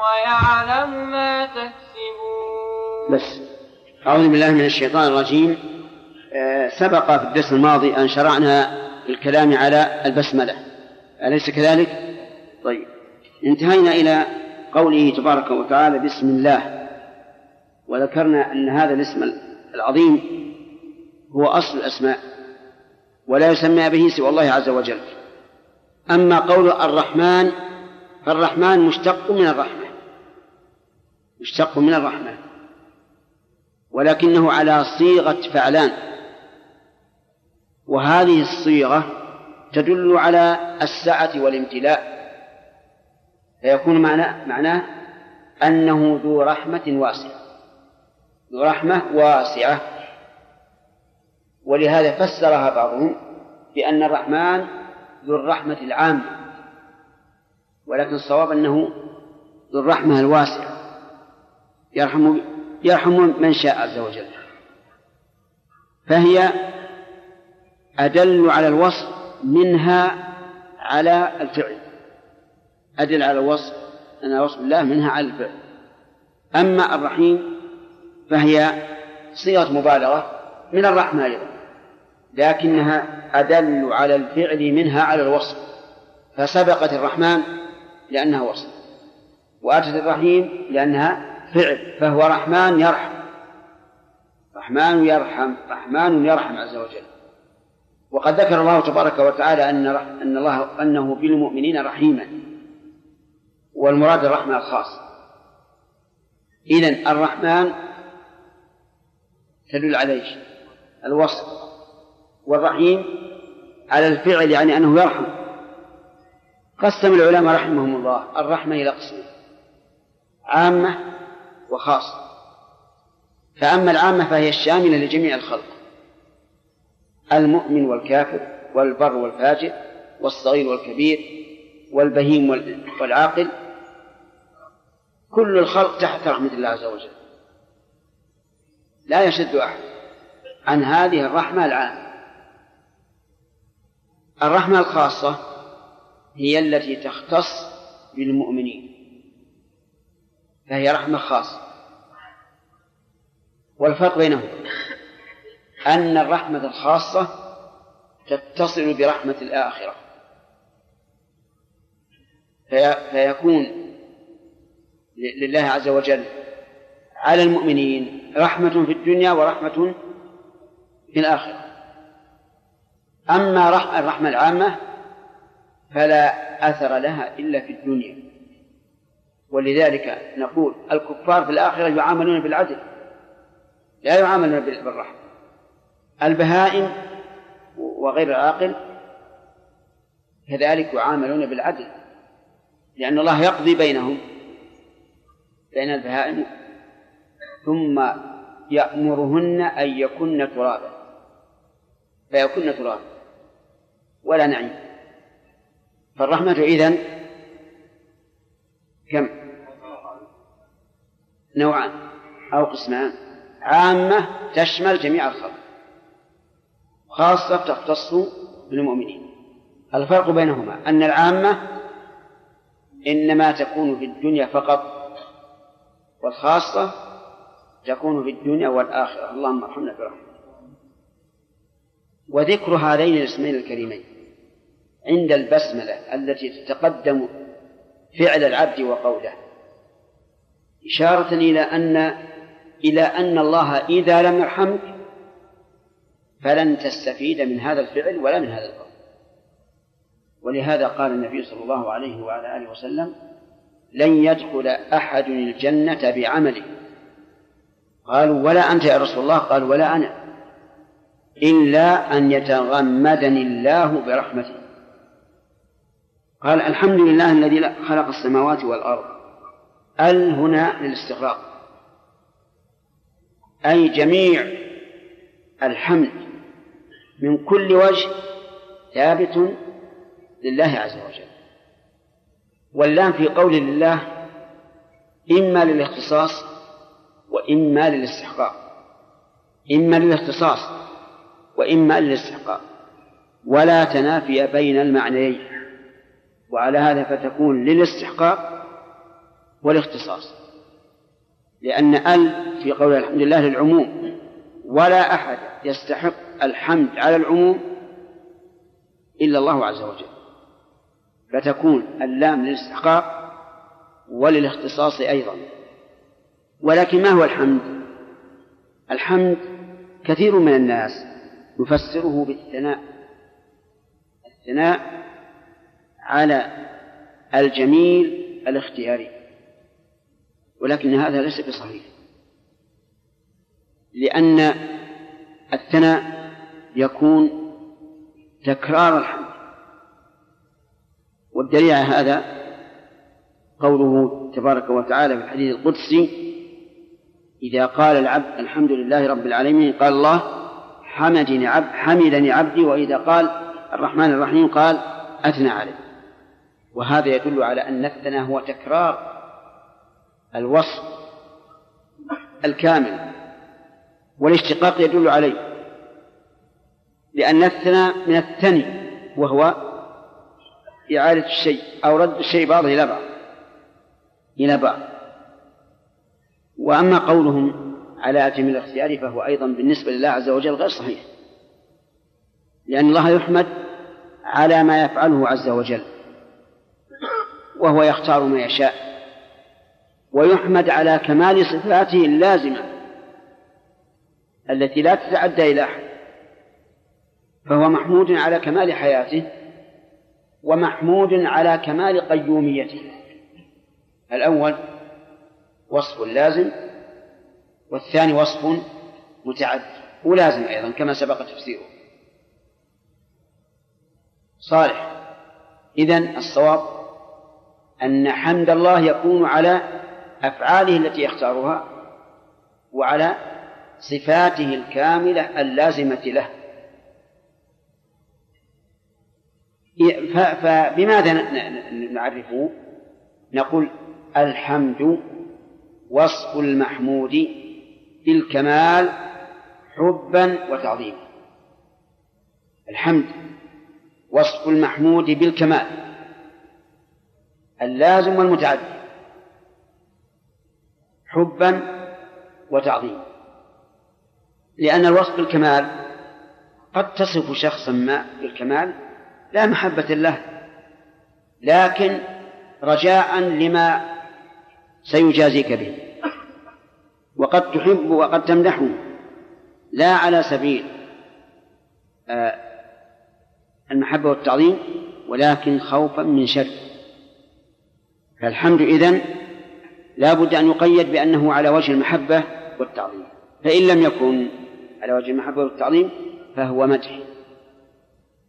ويعلم ما تكسبون. بس أعوذ بالله من الشيطان الرجيم. آه، سبق في الدرس الماضي أن شرعنا الكلام على البسملة. أليس كذلك؟ طيب. انتهينا إلى قوله تبارك وتعالى بسم الله. وذكرنا أن هذا الاسم العظيم هو أصل الأسماء ولا يسمى به سوى الله عز وجل. أما قول الرحمن فالرحمن مشتق من الرحمة. مشتق من الرحمة ولكنه على صيغة فعلان. وهذه الصيغة تدل على السعة والامتلاء. فيكون معناه معناه أنه ذو رحمة واسعة. ذو رحمة واسعة. ولهذا فسرها بعضهم بأن الرحمن ذو الرحمة العامة ولكن الصواب أنه ذو الرحمة الواسعة. يرحم يرحم من شاء عز وجل. فهي أدل على الوصف منها على الفعل. أدل على الوصف أن وصف الله منها على الفعل. أما الرحيم فهي صيغة مبالغة من الرحمة أيضا لكنها أدل على الفعل منها على الوصف. فسبقت الرحمن لأنها وصف وأتت الرحيم لأنها فعل فهو رحمن يرحم. رحمن يرحم رحمن يرحم عز وجل. وقد ذكر الله تبارك وتعالى أن أن الله أنه بالمؤمنين رحيما. والمراد الرحمة الخاص إذن الرحمن تدل على إيش؟ الوصف. والرحيم على الفعل يعني أنه يرحم. قسم العلماء رحمهم الله الرحمة إلى قسمين. عامة وخاصة فأما العامة فهي الشاملة لجميع الخلق. المؤمن والكافر والبر والفاجر والصغير والكبير والبهيم والعاقل. كل الخلق تحت رحمة الله عز وجل. لا يشد أحد عن هذه الرحمة العامة. الرحمة الخاصة هي التي تختص بالمؤمنين. فهي رحمة خاصة. والفرق بينهم أن الرحمة الخاصة تتصل برحمة الآخرة. في فيكون لله عز وجل على المؤمنين رحمة في الدنيا ورحمة في الآخرة. أما الرحمة العامة فلا أثر لها إلا في الدنيا. ولذلك نقول الكفار في الآخرة يعاملون بالعدل لا يعاملون بالرحمة البهائم وغير العاقل كذلك يعاملون بالعدل لأن الله يقضي بينهم بين البهائم ثم يأمرهن أن يكن ترابا. فيكن ترابا ولا نعيم. فالرحمة إذن كم نوعان أو قسمان. عامة تشمل جميع الخلق خاصة تختص بالمؤمنين. الفرق بينهما أن العامة إنما تكون في الدنيا فقط والخاصة تكون في الدنيا والآخرة. اللهم ارحمنا برحمتك وذكر هذين الاسمين الكريمين عند البسملة التي تتقدم فعل العبد وقوله. إشارة إلى أن إلى أن الله إذا لم يرحمك فلن تستفيد من هذا الفعل ولا من هذا القول. ولهذا قال النبي صلى الله عليه وعلى آله وسلم لن يدخل أحد الجنة بعمله. قالوا ولا أنت يا رسول الله؟ قال ولا أنا. إلا أن يتغمدني الله برحمته. قال الحمد لله الذي خلق السماوات والأرض ال هنا للاستغراق. أي جميع الحمد من كل وجه ثابت لله عز وجل. واللام في قول لله إما للاختصاص وإما للاستحقاق. إما للاختصاص وإما للاستحقاق. ولا تنافي بين المعنيين. وعلى هذا فتكون للاستحقاق والاختصاص. لأن ال في قول الحمد لله للعموم ولا أحد يستحق الحمد على العموم إلا الله عز وجل. فتكون اللام للاستحقاق وللاختصاص أيضا. ولكن ما هو الحمد؟ الحمد كثير من الناس يفسره بالثناء. الثناء على الجميل الاختياري. ولكن هذا ليس بصحيح. لأن الثناء يكون تكرار الحمد. والدليل على هذا قوله تبارك وتعالى في الحديث القدسي إذا قال العبد الحمد لله رب العالمين قال الله حمدني عبد حمدني عبدي. وإذا قال الرحمن الرحيم قال أثنى عليه. وهذا يدل على أن الثناء هو تكرار الوصف الكامل والاشتقاق يدل عليه لأن الثناء من الثني وهو إعادة الشيء أو رد الشيء بعضه إلى بعض إلى بعض. وأما قولهم على أتم الاختيار فهو أيضا بالنسبة لله عز وجل غير صحيح لأن الله يحمد على ما يفعله عز وجل وهو يختار ما يشاء. ويحمد على كمال صفاته اللازمة التي لا تتعدى إلى أحد فهو محمود على كمال حياته ومحمود على كمال قيوميته. الأول وصف لازم والثاني وصف متعدي ولازم أيضا كما سبق تفسيره. صالح إذن الصواب أن حمد الله يكون على أفعاله التي يختارها وعلى صفاته الكاملة اللازمة له. فبماذا نعرفه؟ نقول الحمد وصف المحمود بالكمال حبا وتعظيما. الحمد وصف المحمود بالكمال اللازم والمتعدي حبا وتعظيما. لأن الوصف بالكمال قد تصف شخصا ما بالكمال لا محبة له لكن رجاء لما سيجازيك به. وقد تحب وقد تمدحه لا على سبيل آه، المحبة والتعظيم ولكن خوفا من شر. فالحمد إذن لا بد أن يقيد بأنه على وجه المحبة والتعظيم. فإن لم يكن على وجه المحبة والتعظيم فهو مدح.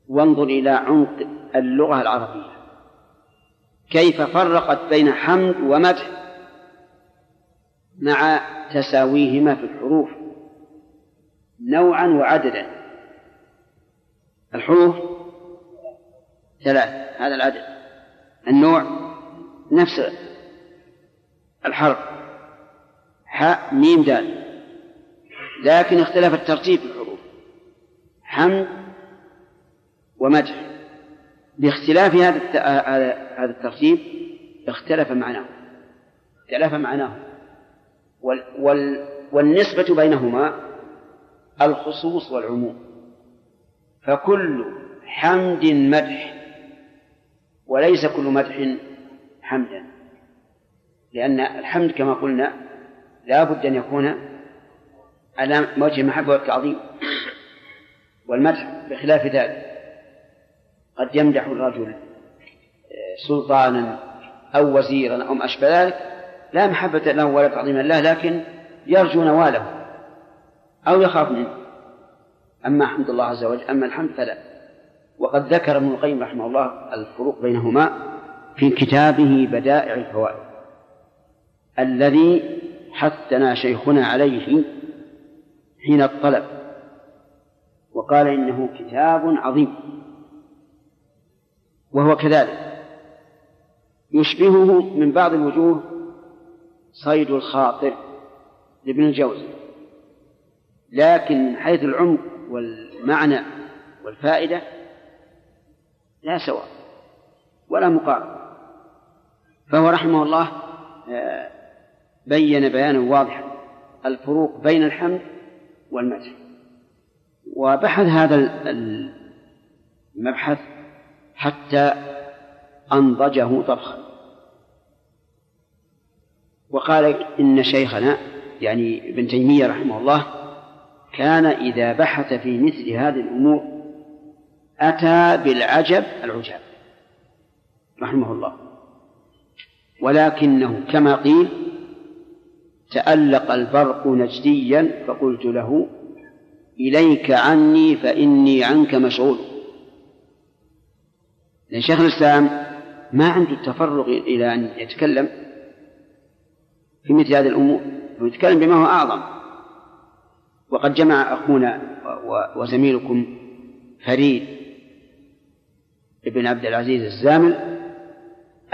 وانظر إلى عمق اللغة العربية. كيف فرقت بين حمد ومدح مع تساويهما في الحروف نوعا وعددا. الحروف ثلاث هذا العدد. النوع نفس الحرف. حاء ميم دال. لكن اختلف الترتيب في الحروف. حمد ومدح. باختلاف هذا هذا الترتيب اختلف معناه. اختلف معناه. وال وال والنسبة بينهما الخصوص والعموم. فكل حمد مدح وليس كل مدح حمدا. لأن الحمد كما قلنا لا بد أن يكون على وجه المحبة والتعظيم والمدح بخلاف ذلك. قد يمدح الرجل آه، سلطانا أو وزيرا أو ما أشبه ذلك لا محبة له ولا تعظيما له لكن يرجو نواله أو يخاف منه. أما حمد الله عز وجل أما الحمد فلا. وقد ذكر ابن القيم رحمه الله الفروق بينهما في كتابه بدائع الفوائد. الذي حثنا شيخنا عليه حين الطلب وقال إنه كتاب عظيم وهو كذلك. يشبهه من بعض الوجوه صيد الخاطر لابن الجوزي لكن من حيث العمق والمعنى والفائدة لا سواء ولا مقارنة. فهو رحمه الله آه، بين بيانا واضحا الفروق بين الحمد والمدح وبحث هذا المبحث حتى أنضجه طبخا. وقال إن شيخنا يعني ابن تيمية رحمه الله كان إذا بحث في مثل هذه الأمور أتى بالعجب العجاب رحمه الله. ولكنه كما قيل تألق البرق نجديا فقلت له إليك عني فإني عنك مشغول. لأن شيخ الإسلام ما عنده التفرغ إلى أن يتكلم في مثل هذه الأمور ويتكلم بما هو أعظم. وقد جمع أخونا وزميلكم فريد ابن عبد العزيز الزامل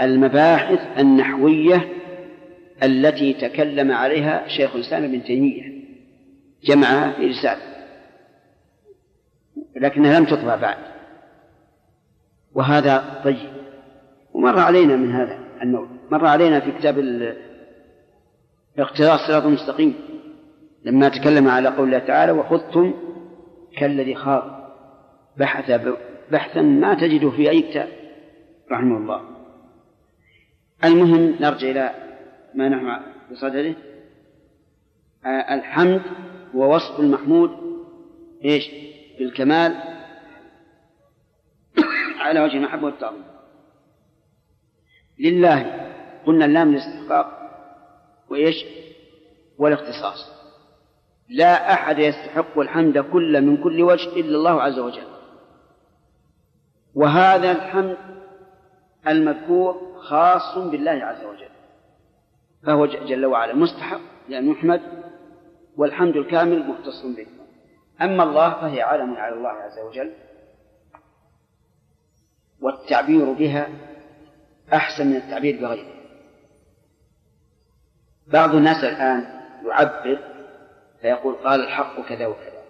المباحث النحوية التي تكلم عليها شيخ الإسلام ابن تيمية. جمعها في رسالة لكنها لم تطبع بعد. وهذا طيب. ومر علينا من هذا النوع مر علينا في كتاب اقتراص الصراط المستقيم لما تكلم على قول الله تعالى وخذتم كالذي خاض بحث بحثا ما تجده في أي كتاب. رحمه الله. المهم نرجع إلى ما نحن بصدده آه، الحمد هو وصف المحمود إيش؟ بالكمال. على وجه المحبة والتعظيم. لله قلنا اللام الاستحقاق وإيش؟ والاختصاص. لا أحد يستحق الحمد كل من كل وجه إلا الله عز وجل. وهذا الحمد المذكور خاص بالله عز وجل. فهو جل وعلا مستحق لأن يحمد والحمد الكامل مختص به. أما الله فهي علم على الله عز وجل والتعبير بها أحسن من التعبير بغيره. بعض الناس الآن يعبر فيقول قال الحق كذا وكذا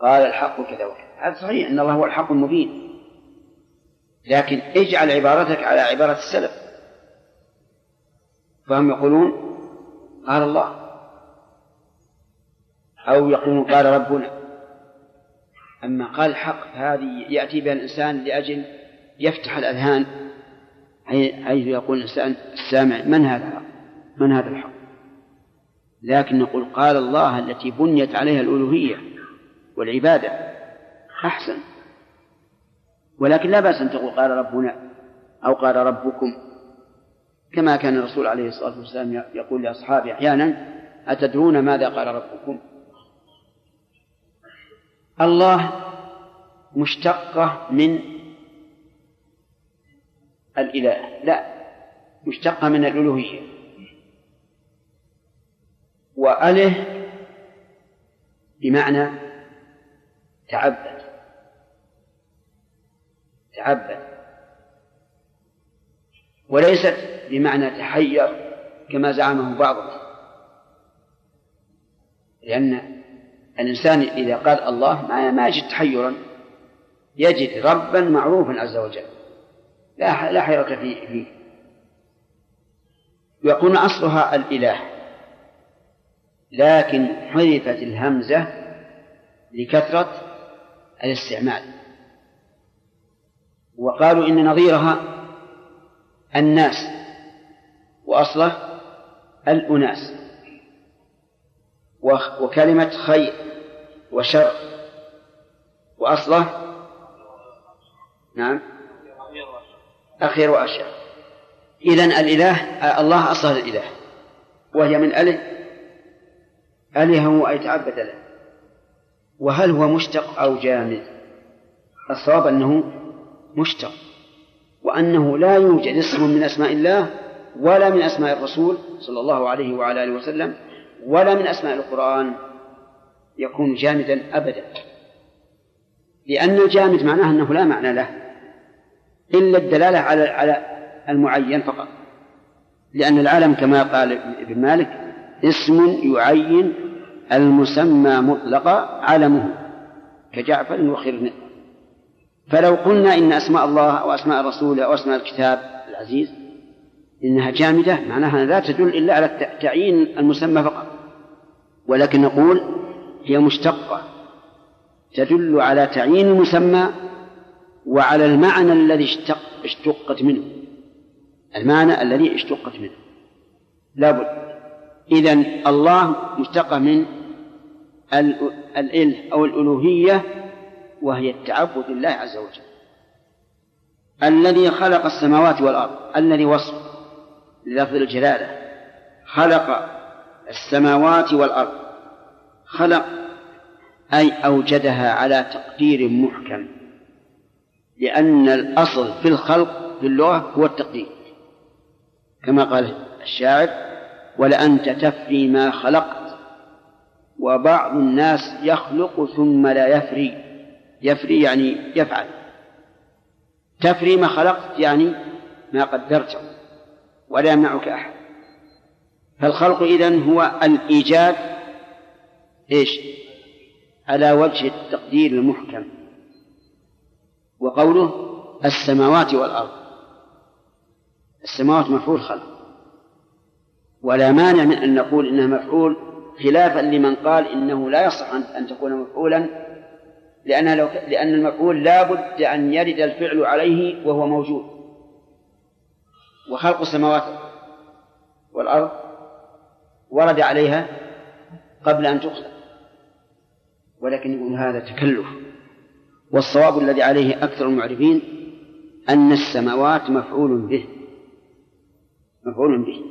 قال الحق كذا وكذا. هذا صحيح أن الله هو الحق المبين لكن اجعل عبارتك على عبارة السلف. فهم يقولون قال الله أو يقولون قال ربنا. أما قال الحق فهذه يأتي بها الإنسان لأجل يفتح الأذهان حيث يقول الإنسان السامع من هذا الحق؟ من هذا الحق؟ لكن نقول قال الله التي بنيت عليها الألوهية والعبادة أحسن. ولكن لا بأس أن تقول قال ربنا أو قال ربكم. كما كان الرسول عليه الصلاة والسلام يقول لأصحابه أحيانا أتدرون ماذا قال ربكم? الله مشتقة من الإله. لا مشتقة من الألوهية. وأله بمعنى تعبد. تعبد. وليست بمعنى تحير كما زعمه بعضهم. لأن الإنسان إذا قال الله ما ما يجد تحيرا يجد ربا معروفا عز وجل. لا لا حيرة فيه, يكون أصلها الإله. لكن حذفت الهمزة لكثرة الاستعمال. وقالوا إن نظيرها الناس وأصله الأناس. وكلمة خير وشر وأصله نعم أخير وأشياء إذن الإله الله أصل الإله وهي من أله أله أي تعبد له. وهل هو مشتق أو جامد؟ الصواب أنه مشتق. وأنه لا يوجد اسم من أسماء الله ولا من أسماء الرسول صلى الله عليه وعلى آله وسلم ولا من أسماء القرآن يكون جامدا أبدا. لأن الجامد معناه أنه لا معنى له إلا الدلالة على على المعين فقط. لأن العالم كما قال ابن مالك اسم يعين المسمى مطلقا علمه كجعفر وخرن فلو قلنا إن أسماء الله أو أسماء الرسول أو أسماء الكتاب العزيز إنها جامدة معناها لا تدل إلا على تعيين المسمى فقط. ولكن نقول هي مشتقة تدل على تعيين المسمى وعلى المعنى الذي اشتق اشتقت منه. المعنى الذي اشتقت منه. لابد. إذا الله مشتقة من الإله أو الألوهية وهي التعبد لله عز وجل. الذي خلق السماوات والأرض الذي وصف للفظ الجلالة. خلق السماوات والأرض. خلق أي أوجدها على تقدير محكم. لأن الأصل في الخلق في اللغة هو التقدير. كما قال الشاعر ولأنت تفري ما خلقت وبعض الناس يخلق ثم لا يفري. يفري يعني يفعل. تفري ما خلقت يعني ما قدرته ولا يمنعك أحد. فالخلق إذن هو الإيجاد إيش؟ على وجه التقدير المحكم. وقوله السماوات والأرض. السماوات مفعول خلق. ولا مانع من أن نقول إنها مفعول خلافا لمن قال إنه لا يصح أن تكون مفعولا لأن لو لأن المفعول لا بد أن يرد الفعل عليه وهو موجود. وخلق السماوات والأرض ورد عليها قبل أن تخلق ولكن يقول هذا تكلف. والصواب الذي عليه أكثر المعرفين أن السماوات مفعول به. مفعول به.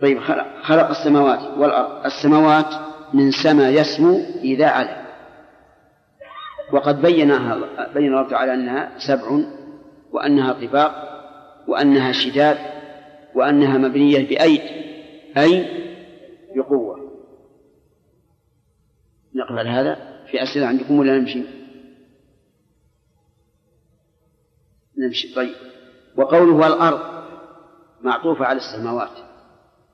طيب خلق, خلق السماوات والأرض. السماوات من سما يسمو إذا على وقد بينها بين الله تعالى أنها سبع وأنها طباق وأنها شداد وأنها مبنية بأيد أي بقوة. نقبل هذا في أسئلة عندكم ولا نمشي؟ نمشي. طيب. وقوله والأرض معطوفة على السماوات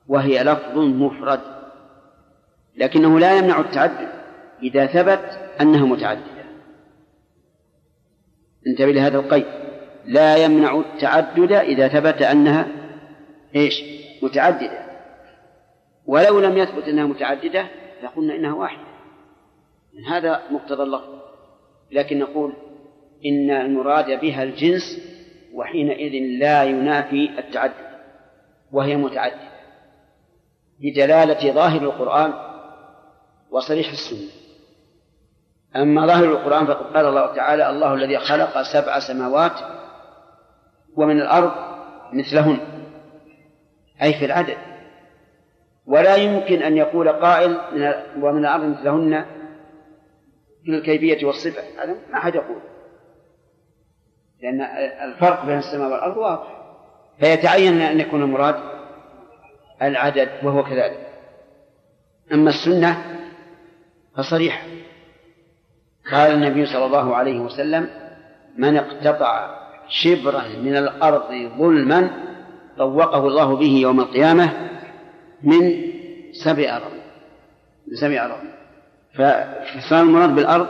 وهي لفظ مفرد لكنه لا يمنع التعدد إذا ثبت أنها متعددة انتبه لهذا القيد. لا يمنع التعدد إذا ثبت أنها إيش؟ متعددة. ولو لم يثبت أنها متعددة لقلنا إنها واحدة. هذا مقتضى اللفظ. لكن نقول إن المراد بها الجنس وحينئذ لا ينافي التعدد وهي متعددة. بدلالة ظاهر القرآن وصريح السنة. أما ظاهر القرآن فقد قال الله تعالى الله الذي خلق سبع سماوات ومن الأرض مثلهن أي في العدد. ولا يمكن أن يقول قائل ومن الأرض مثلهن في الكيفية والصفة هذا ما أحد يقول. لأن الفرق بين السماء والأرض واضح. فيتعين أن يكون المراد العدد وهو كذلك. أما السنة فصريحة. قال النبي صلى الله عليه وسلم من اقتطع شبرا من الأرض ظلما طوقه الله به يوم القيامة من سبع أرض. من سبع أرض. فصار المراد بالأرض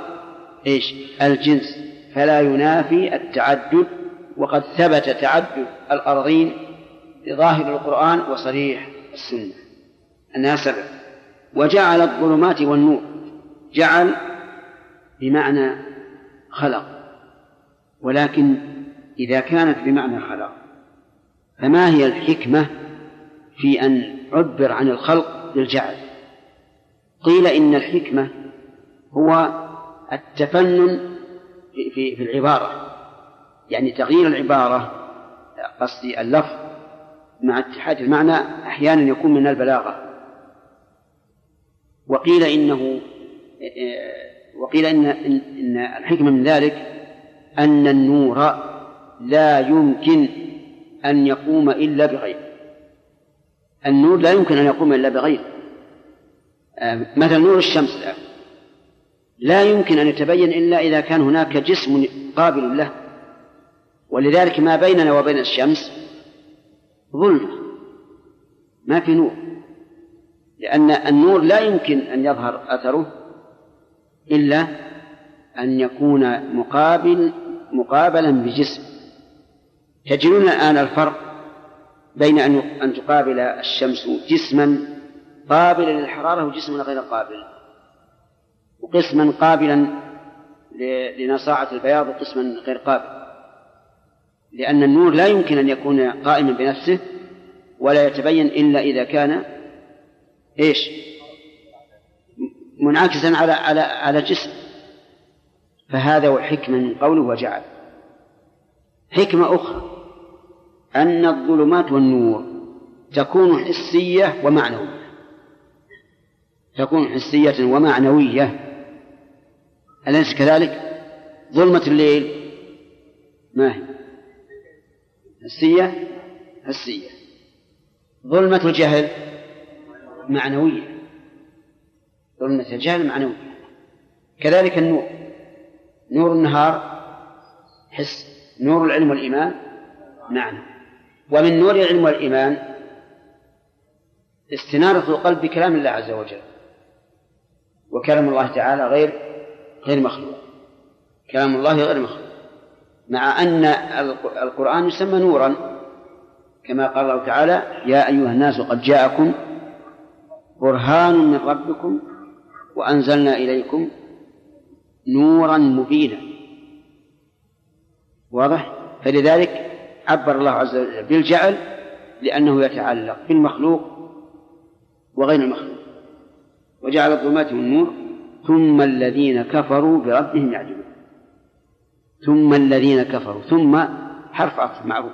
إيش؟ الجنس. فلا ينافي التعدد وقد ثبت تعدد الأرضين بظاهر القرآن وصريح السنة. أنها سبع. وجعل الظلمات والنور. جعل بمعنى خلق. ولكن إذا كانت بمعنى خلق فما هي الحكمة في أن عبر عن الخلق بالجعل قيل إن الحكمة هو التفنن في, في, في العبارة يعني تغيير العبارة قصدي اللفظ مع اتحاد المعنى أحيانا يكون من البلاغة. وقيل إنه وقيل إن, إن الحكمة من ذلك أن النور لا يمكن أن يقوم إلا بغير. النور لا يمكن أن يقوم إلا بغير. مثل نور الشمس الآن. لا يمكن أن يتبين إلا إذا كان هناك جسم قابل له. ولذلك ما بيننا وبين الشمس ظلمة ما في نور. لأن النور لا يمكن أن يظهر أثره إلا أن يكون مقابل مقابلا بجسم. تجدون الآن الفرق بين أن أن تقابل الشمس جسما قابلا للحرارة وجسما غير قابل. وقسما قابلا لنصاعة البياض وقسما غير قابل. لأن النور لا يمكن أن يكون قائما بنفسه ولا يتبين إلا إذا كان إيش؟ منعكسا على على على جسم فهذا حكمة من قوله وجعل. حكمة أخرى أن الظلمات والنور تكون حسية ومعنوية. تكون حسية ومعنوية. أليس كذلك؟ ظلمة الليل ما هي؟ حسية؟ حسية. ظلمة الجهل معنوية. ظلمة الجهل معنوية كذلك النور. نور النهار حس نور العلم والإيمان معنى ومن نور العلم والإيمان استنارة القلب بكلام الله عز وجل. وكلام الله تعالى غير غير مخلوق. كلام الله غير مخلوق. مع أن القرآن يسمى نورا كما قال الله تعالى يا أيها الناس قد جاءكم برهان من ربكم وأنزلنا إليكم نورا مبينا. واضح؟ فلذلك عبر الله عز وجل بالجعل لأنه يتعلق بالمخلوق وغير المخلوق. وجعل الظلمات والنور ثم الذين كفروا بربهم يعدلون. ثم الذين كفروا ثم حرف عطف معروف.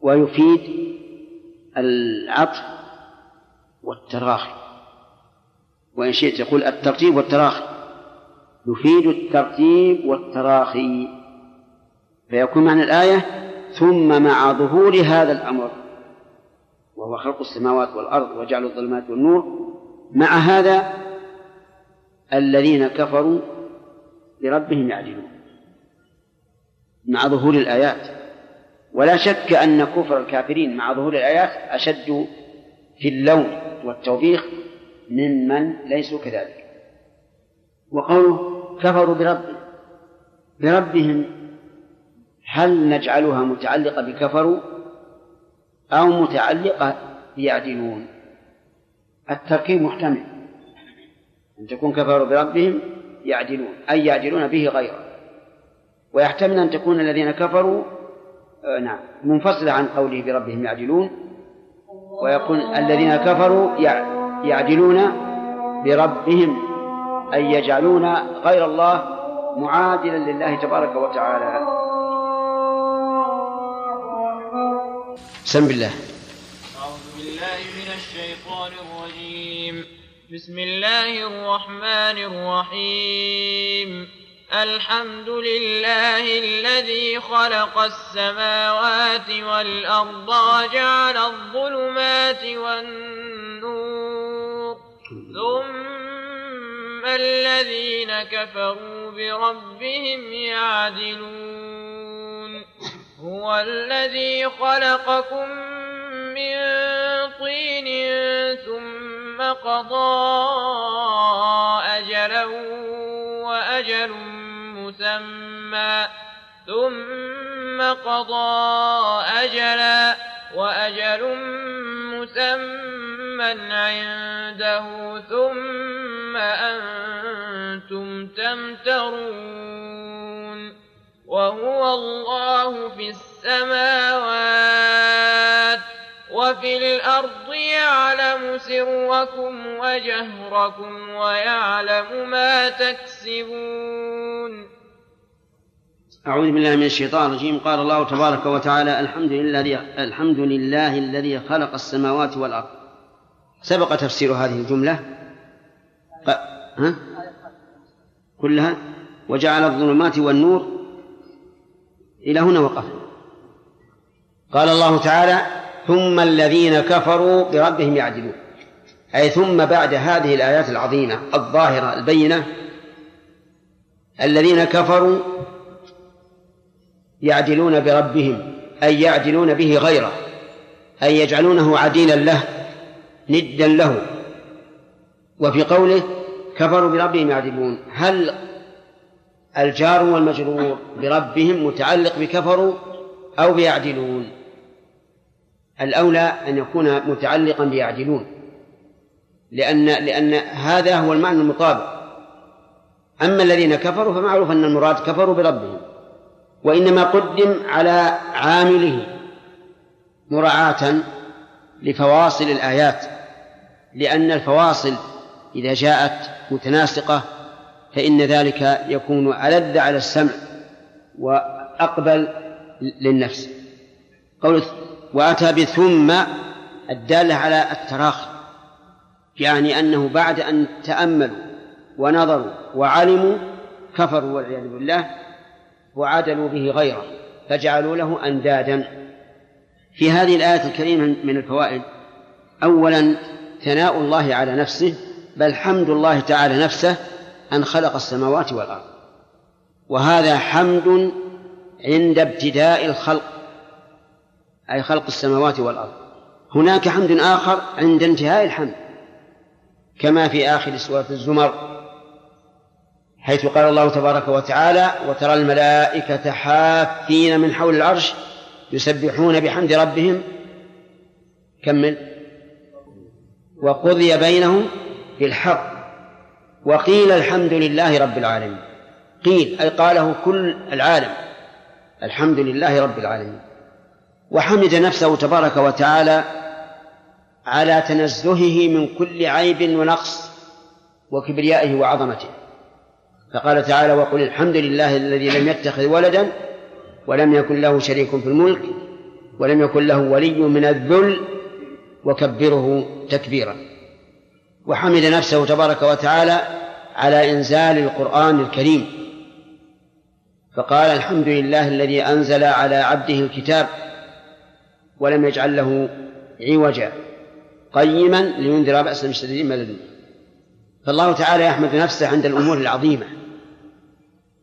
ويفيد العطف والتراخي. وإن شئت يقول الترتيب والتراخي. يفيد الترتيب والتراخي. فيكون معنى الآية ثم مع ظهور هذا الأمر وهو خلق السماوات والأرض وجعل الظلمات والنور مع هذا الذين كفروا لربهم يعدلون. مع ظهور الآيات. ولا شك أن كفر الكافرين مع ظهور الآيات أشد في اللوم والتوبيخ ممن ليسوا كذلك. وقوله كفروا برب بربهم هل نجعلها متعلقة بكفروا أو متعلقة بيعدلون؟ التركيب محتمل. أن تكون كفروا بربهم يعدلون أي يعدلون به غيره. ويحتمل أن تكون الذين كفروا آه نعم منفصلة عن قوله بربهم يعدلون ويكون الذين كفروا يعدلون بربهم أي يجعلون غير الله معادلا لله تبارك وتعالى. سم بالله. أعوذ بالله من الشيطان الرجيم. بسم الله الرحمن الرحيم. الحمد لله الذي خلق السماوات والأرض وجعل الظلمات والنور ثم الذين كفروا بربهم يعدلون. هو الذي خلقكم من طين ثم قضى أجلا وأجل مسمى ثم قضى أجلا وأجل مسمى عنده ثم أنتم تمترون وهو الله في السماوات وفي في الأرض يعلم سركم وجهركم ويعلم ما تكسبون أعوذ بالله من الشيطان الرجيم. قال الله تبارك وتعالى الحمد لله الحمد لله الذي خلق السماوات والأرض. سبق تفسير هذه الجملة؟ ها؟ كلها؟ وجعل الظلمات والنور إلى هنا وقف. قال الله تعالى ثم الذين كفروا بربهم يعدلون. أي ثم بعد هذه الآيات العظيمة الظاهرة البينة الذين كفروا يعدلون بربهم أي يعدلون به غيره أي يجعلونه عديلا له. ندا له. وفي قوله كفروا بربهم يعدلون هل الجار والمجرور بربهم متعلق بكفروا أو بيعدلون؟ الأولى أن يكون متعلقا بيعدلون. لأن لأن هذا هو المعنى المطابق. أما الذين كفروا فمعروف أن المراد كفروا بربهم. وإنما قدم على عامله مراعاة لفواصل الآيات. لأن الفواصل إذا جاءت متناسقة فإن ذلك يكون ألذ على السمع وأقبل للنفس. قول وأتى بثم الدالة على التراخي يعني أنه بعد أن تأملوا ونظروا وعلموا كفروا والعياذ بالله وعدلوا به غيره فجعلوا له أندادا. في هذه الآية الكريمة من الفوائد أولا ثناء الله على نفسه بل حمد الله تعالى نفسه أن خلق السماوات والأرض. وهذا حمد عند ابتداء الخلق أي خلق السماوات والأرض. هناك حمد آخر عند انتهاء الحمد كما في آخر سورة الزمر حيث قال الله تبارك وتعالى وترى الملائكة حافين من حول العرش يسبحون بحمد ربهم. كمل وقضي بينهم بالحق. وقيل الحمد لله رب العالمين. قيل أي قاله كل العالم الحمد لله رب العالمين. وحمد نفسه تبارك وتعالى على تنزهه من كل عيب ونقص وكبريائه وعظمته. فقال تعالى وقل الحمد لله الذي لم يتخذ ولدا ولم يكن له شريك في الملك ولم يكن له ولي من الذل وكبره تكبيرا. وحمد نفسه تبارك وتعالى على إنزال القرآن الكريم. فقال الحمد لله الذي أنزل على عبده الكتاب ولم يجعل له عوجا قيما لينذر بأسا شديدا لدنه فالله تعالى يحمد نفسه عند الأمور العظيمة.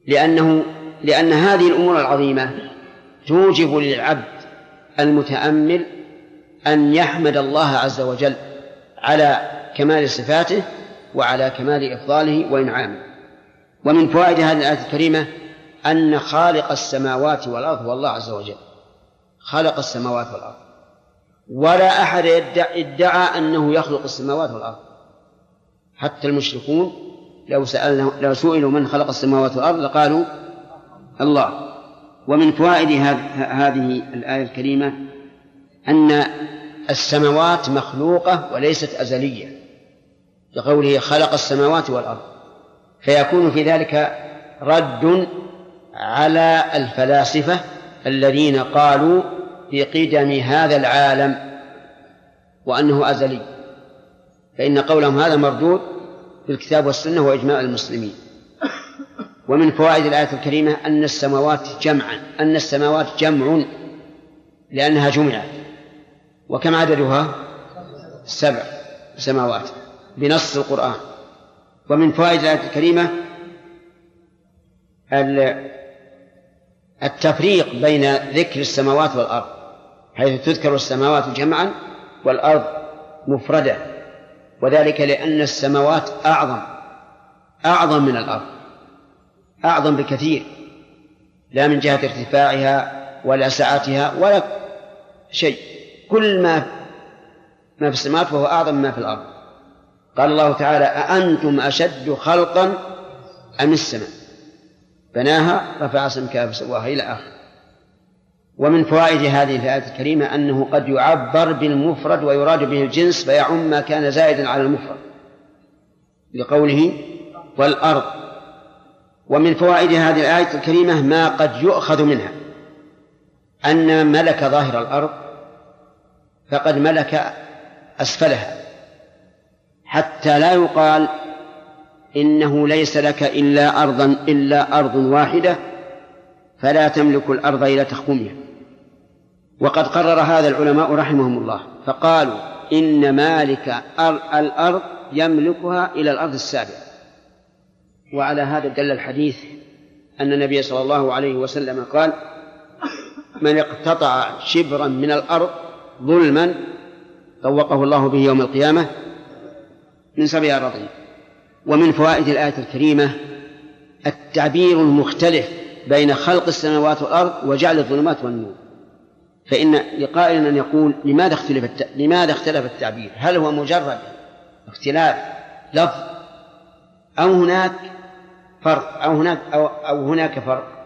لأنه لأن هذه الأمور العظيمة توجب للعبد المتأمل أن يحمد الله عز وجل على كمال صفاته وعلى كمال إفضاله وإنعامه. ومن فوائد هذه الآية الكريمة أن خالق السماوات والأرض هو الله عز وجل خلق السماوات والأرض. ولا أحد يدعي ادعى أنه يخلق السماوات والأرض. حتى المشركون لو سألنا لو سئلوا من خلق السماوات والأرض لقالوا الله. ومن فوائد هذه الآية الكريمة أن السماوات مخلوقة وليست أزلية. لقوله خلق السماوات والأرض. فيكون في ذلك رد على الفلاسفة الذين قالوا بقدم هذا العالم وأنه أزلي. فإن قولهم هذا مردود في الكتاب والسنة وإجماع المسلمين. ومن فوائد الآية الكريمة أن السماوات جمعا أن السماوات جمع لأنها جمعت. وكم عددها؟ سبع سماوات بنص القرآن. ومن فوائد الآية الكريمة التفريق بين ذكر السماوات والأرض حيث تذكر السماوات جمعا والأرض مفردة. وذلك لأن السماوات أعظم أعظم من الأرض أعظم بكثير لا من جهة ارتفاعها ولا سعتها ولا شيء. كل ما ما في السماوات فهو أعظم ما في الأرض. قال الله تعالى أأنتم أشد خلقا أم السماء؟ بناها رفع سمكها فسواها إلى آخر. ومن فوائد هذه الآية الكريمة أنه قد يعبر بالمفرد ويراد به الجنس فيعم ما كان زائدا على المفرد لقوله والأرض. ومن فوائد هذه الآية الكريمة ما قد يؤخذ منها أن ملك ظاهر الأرض فقد ملك أسفلها. حتى لا يقال إنه ليس لك إلا أرضا إلا أرض واحدة فلا تملك الأرض إلى تخومها. وقد قرر هذا العلماء رحمهم الله فقالوا إن مالك الأرض يملكها إلى الأرض السابعة. وعلى هذا دل الحديث أن النبي صلى الله عليه وسلم قال من اقتطع شبرا من الأرض ظلما طوقه الله به يوم القيامة من سبع أراضين ومن فوائد الآية الكريمة التعبير المختلف بين خلق السماوات والأرض وجعل الظلمات والنور فإن لقائل أن يقول لماذا اختلف. لماذا اختلف التعبير؟ هل هو مجرد اختلاف لفظ أو هناك فرق أو هناك أو, أو هناك فرق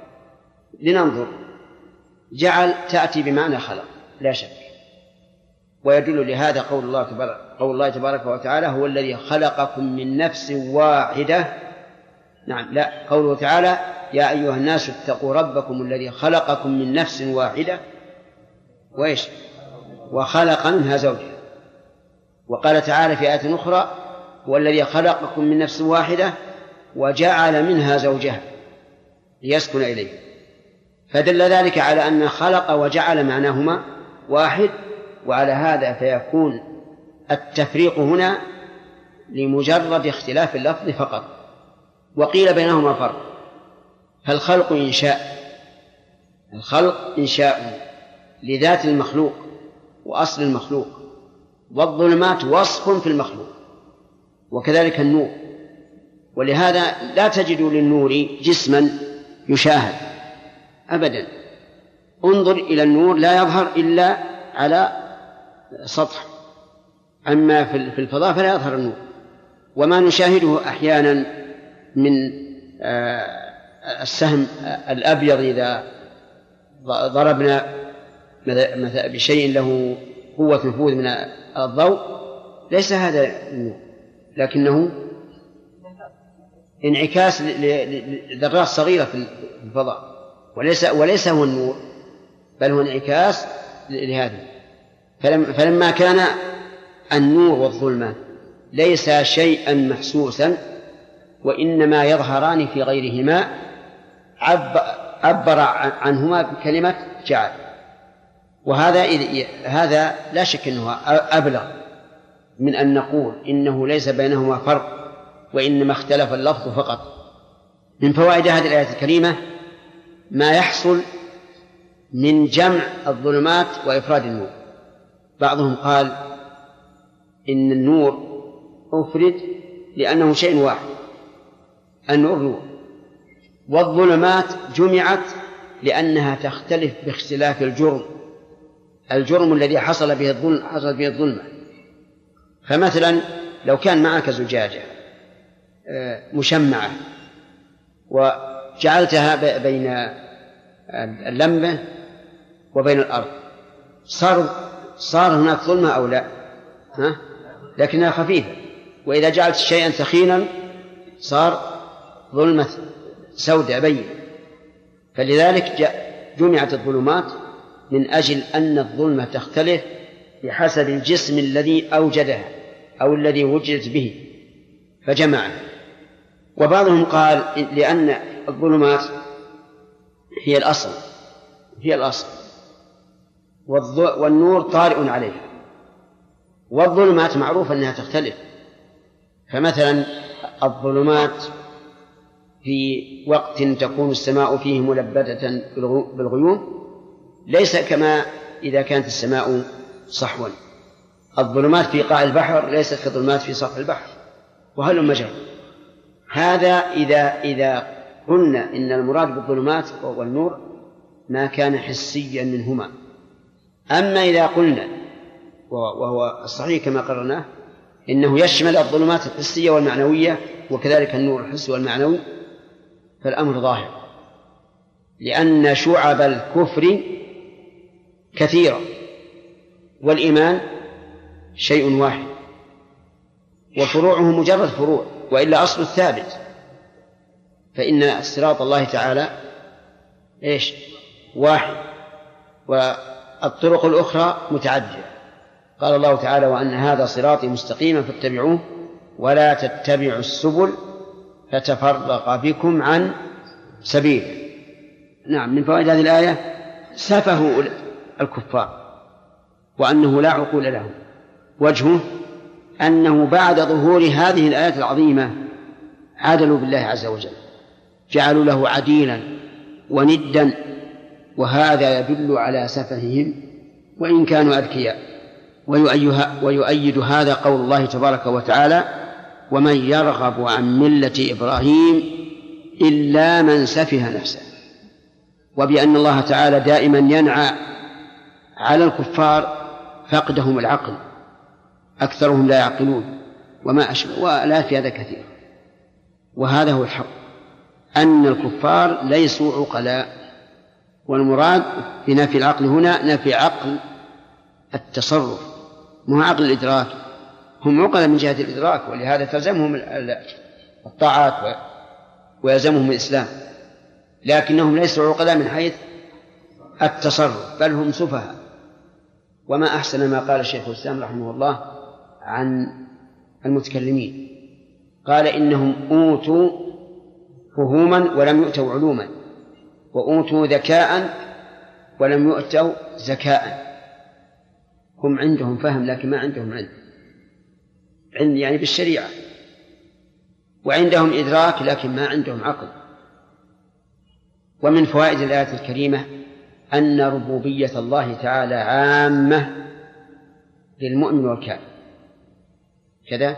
لننظر جعل تأتي بمعنى خلق لا شك ويدل لهذا قول الله تبارك قول الله تبارك وتعالى هو الذي خلقكم من نفس واحدة. نعم لا قوله تعالى يا أيها الناس اتقوا ربكم الذي خلقكم من نفس واحدة. وإيش؟ وخلق منها زوجها. وقال تعالى في آية أخرى هو الذي خلقكم من نفس واحدة وجعل منها زوجها ليسكن إليه. فدل ذلك على أن خلق وجعل معناهما واحد وعلى هذا فيكون التفريق هنا لمجرد اختلاف اللفظ فقط. وقيل بينهما فرق. فالخلق إنشاء الخلق إنشاء لذات المخلوق وأصل المخلوق. والظلمات وصف في المخلوق. وكذلك النور. ولهذا لا تجد للنور جسما يشاهد. أبدا. انظر إلى النور لا يظهر إلا على سطح. أما في الفضاء فلا يظهر النور. وما نشاهده أحيانا من آه، السهم الأبيض إذا ضربنا بشيء له قوة نفوذ من الضوء ليس هذا النور. لكنه انعكاس لذرات صغيرة في الفضاء. وليس وليس هو النور بل هو انعكاس لهذا. فلما كان النور والظلمة ليس شيئا محسوسا وإنما يظهران في غيرهما عبر عنهما بكلمة جعل. وهذا هذا لا شك أنه أبلغ من أن نقول إنه ليس بينهما فرق وإنما اختلف اللفظ فقط. من فوائد هذه الآية الكريمة ما يحصل من جمع الظلمات وإفراد النور. بعضهم قال إن النور أفرد لأنه شيء واحد النور نور. والظلمات جمعت لأنها تختلف باختلاف الجرم الجرم الذي حصل به الظلم حصل به الظلمة. فمثلا لو كان معك زجاجة آه، مشمعة وجعلتها بين اللمبة وبين الأرض صار صار هناك ظلمة أو لا؟ ها؟ لكنها خفيفة. وإذا جعلت شيئا ثخينا صار ظلمة سوداء بين. فلذلك جمعت الظلمات من أجل أن الظلمة تختلف بحسب الجسم الذي أوجدها أو الذي وجدت به. فجمعها. وبعضهم قال لأن الظلمات هي الأصل. هي الأصل. والنور طارئ عليها. والظلمات معروف أنها تختلف. فمثلا الظلمات في وقت تكون السماء فيه ملبدة بالغيوم ليس كما إذا كانت السماء صحوا. الظلمات في قاع البحر ليست كظلمات في سطح البحر وهل مجال هذا إذا إذا قلنا إن المراد بالظلمات والنور ما كان حسيا منهما. أما إذا قلنا وهو الصحيح كما قررناه إنه يشمل الظلمات الحسية والمعنوية وكذلك النور الحسي والمعنوي فالأمر ظاهر. لأن شعب الكفر كثيرة والإيمان شيء واحد وفروعه مجرد فروع وإلا أصل الثابت. فإن صراط الله تعالى إيش؟ واحد. والطرق الأخرى متعددة قال الله تعالى وأن هذا صراطي مستقيما فاتبعوه ولا تتبعوا السبل فتفرق بكم عن سبيله نعم من فوائد هذه الآية سفه الكفار وأنه لا عقول لهم. وجهه أنه بعد ظهور هذه الآيات العظيمة عادلوا بالله عز وجل جعلوا له عديلا وندا وهذا يدل على سفههم وإن كانوا أذكياء. ويؤيد هذا قول الله تبارك وتعالى ومن يرغب عن ملة إبراهيم إلا من سفه نفسه. وبأن الله تعالى دائما ينعى على الكفار فقدهم العقل أكثرهم لا يعقلون وما أشبه ولا في هذا كثير. وهذا هو الحق أن الكفار ليسوا عقلاء. والمراد بنفي العقل هنا نفي عقل التصرف مو عقل الإدراك. هم عقلاء من جهة الإدراك ولهذا تلزمهم الطاعات ويلزمهم الإسلام. لكنهم ليسوا عقلاء من حيث التصرف بل هم سفهاء. وما أحسن ما قال الشيخ الإسلام رحمه الله عن المتكلمين. قال إنهم أوتوا فهوما ولم يؤتوا علوما. وأوتوا ذكاء ولم يؤتوا زكاء. هم عندهم فهم لكن ما عندهم علم. علم يعني بالشريعة. وعندهم إدراك لكن ما عندهم عقل. ومن فوائد الآية الكريمة أن ربوبية الله تعالى عامة للمؤمن والكافر. كذا؟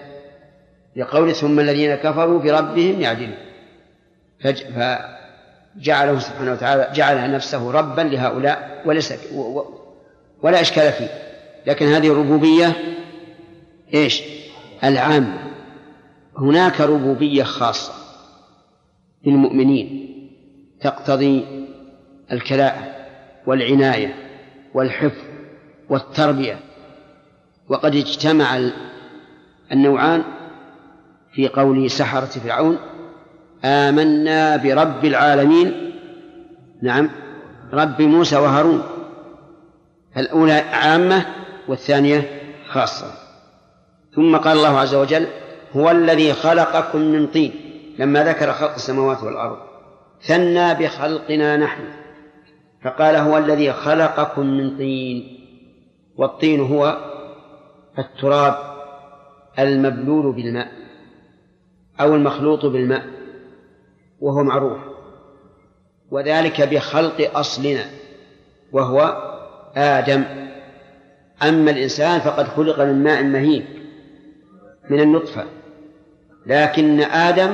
لقول ثم الذين كفروا بربهم يعدلون. فجعله سبحانه وتعالى جعل نفسه ربا لهؤلاء وليس ولا إشكال فيه. لكن هذه الربوبية إيش؟ العامة. هناك ربوبية خاصة للمؤمنين تقتضي الكلاءة والعناية والحفظ والتربية. وقد اجتمع النوعان في قول سحرة فرعون آمنا برب العالمين. نعم. رب موسى وهارون. الأولى عامة والثانية خاصة. ثم قال الله عز وجل هو الذي خلقكم من طين. لما ذكر خلق السماوات والأرض ثنى بخلقنا نحن. فقال هو الذي خلقكم من طين. والطين هو التراب المبلول بالماء أو المخلوط بالماء. وهو معروف. وذلك بخلق أصلنا وهو آدم. أما الإنسان فقد خلق من ماء مهين من النطفة. لكن آدم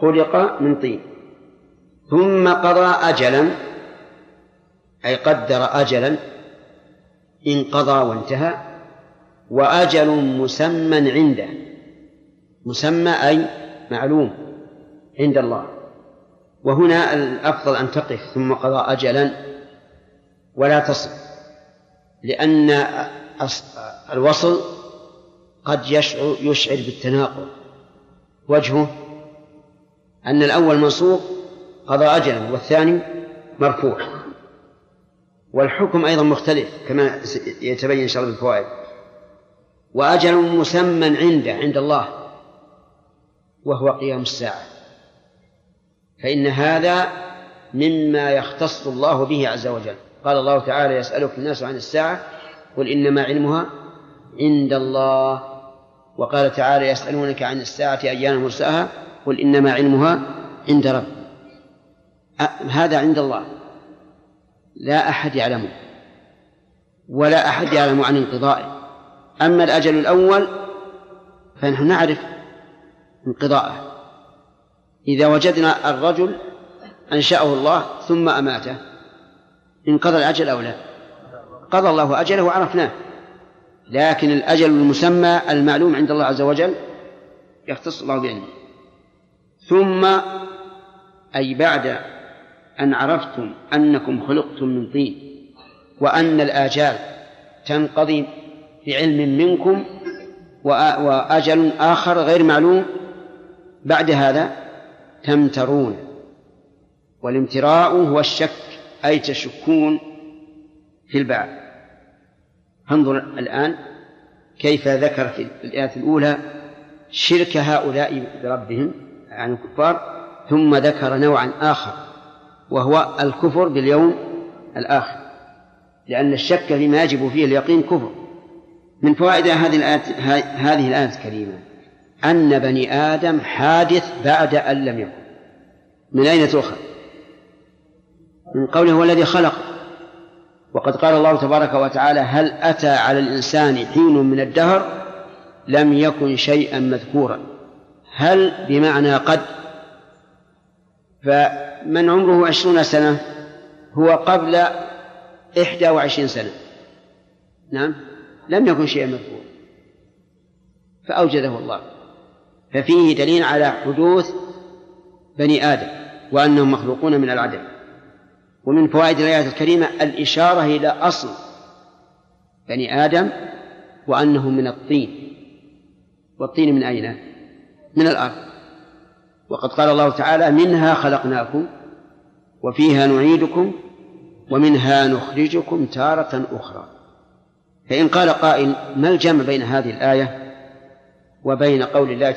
خلق من طين. ثم قضى أجلا أي قدر أجلا انقضى وانتهى. وأجل مسمى عنده. مسمى أي معلوم. عند الله. وهنا الأفضل أن تقف ثم قضى أجلا ولا تصل لأن الوصل قد يشعر, يشعر بالتناقض. وجهه أن الأول منصوب قضى أجلا والثاني مرفوع. والحكم أيضا مختلف كما يتبين إن شاء الله بالفوائد. وأجل مسمى عنده عند الله وهو قيام الساعة. فإن هذا مما يختص الله به عز وجل. قال الله تعالى يسألك الناس عن الساعة قل إنما علمها عند الله. وقال تعالى يسألونك عن الساعة أيان مرساها قل إنما علمها عند رب. هذا عند الله. لا أحد يعلمه ولا أحد يعلم عن انقضائه. أما الأجل الأول فنحن نعرف انقضاءه إذا وجدنا الرجل أنشأه الله ثم أماته انقضى الأجل أو لا؟ قضى الله أجله وعرفناه. لكن الأجل المسمى المعلوم عند الله عز وجل يختص الله بعلمه. ثم أي بعد أن عرفتم أنكم خلقتم من طين وأن الآجال تنقضي بعلم منكم وأجل آخر غير معلوم بعد هذا تمترون والامتراء هو الشك أي تشكون في البعث. انظر الآن كيف ذكر في الآية الأولى شرك هؤلاء بربهم يعني الكفار ثم ذكر نوعا آخر وهو الكفر باليوم الآخر. لأن الشك فيما يجب فيه اليقين كفر. من فوائد هذه الآية هذه الآية الكريمة أن بني آدم حادث بعد أن لم يكن. من أين تؤخذ؟ من قوله هو الذي خلق. وقد قال الله تبارك وتعالى هل أتى على الإنسان حين من الدهر؟ لم يكن شيئا مذكورا. هل بمعنى قد؟ فمن عمره عشرون سنة هو قبل إحدى وعشرين سنة. نعم لم يكن شيئا مذكورا. فأوجده الله. ففيه دليل على حدوث بني آدم وأنهم مخلوقون من العدم. ومن فوائد الآية الكريمة الإشارة إلى أصل بني آدم وأنهم من الطين. والطين من أين؟ من الأرض. وقد قال الله تعالى منها خلقناكم وفيها نعيدكم ومنها نخرجكم تارة أخرى. فإن قال قائل ما الجمع بين هذه الآية؟ وبين قول الله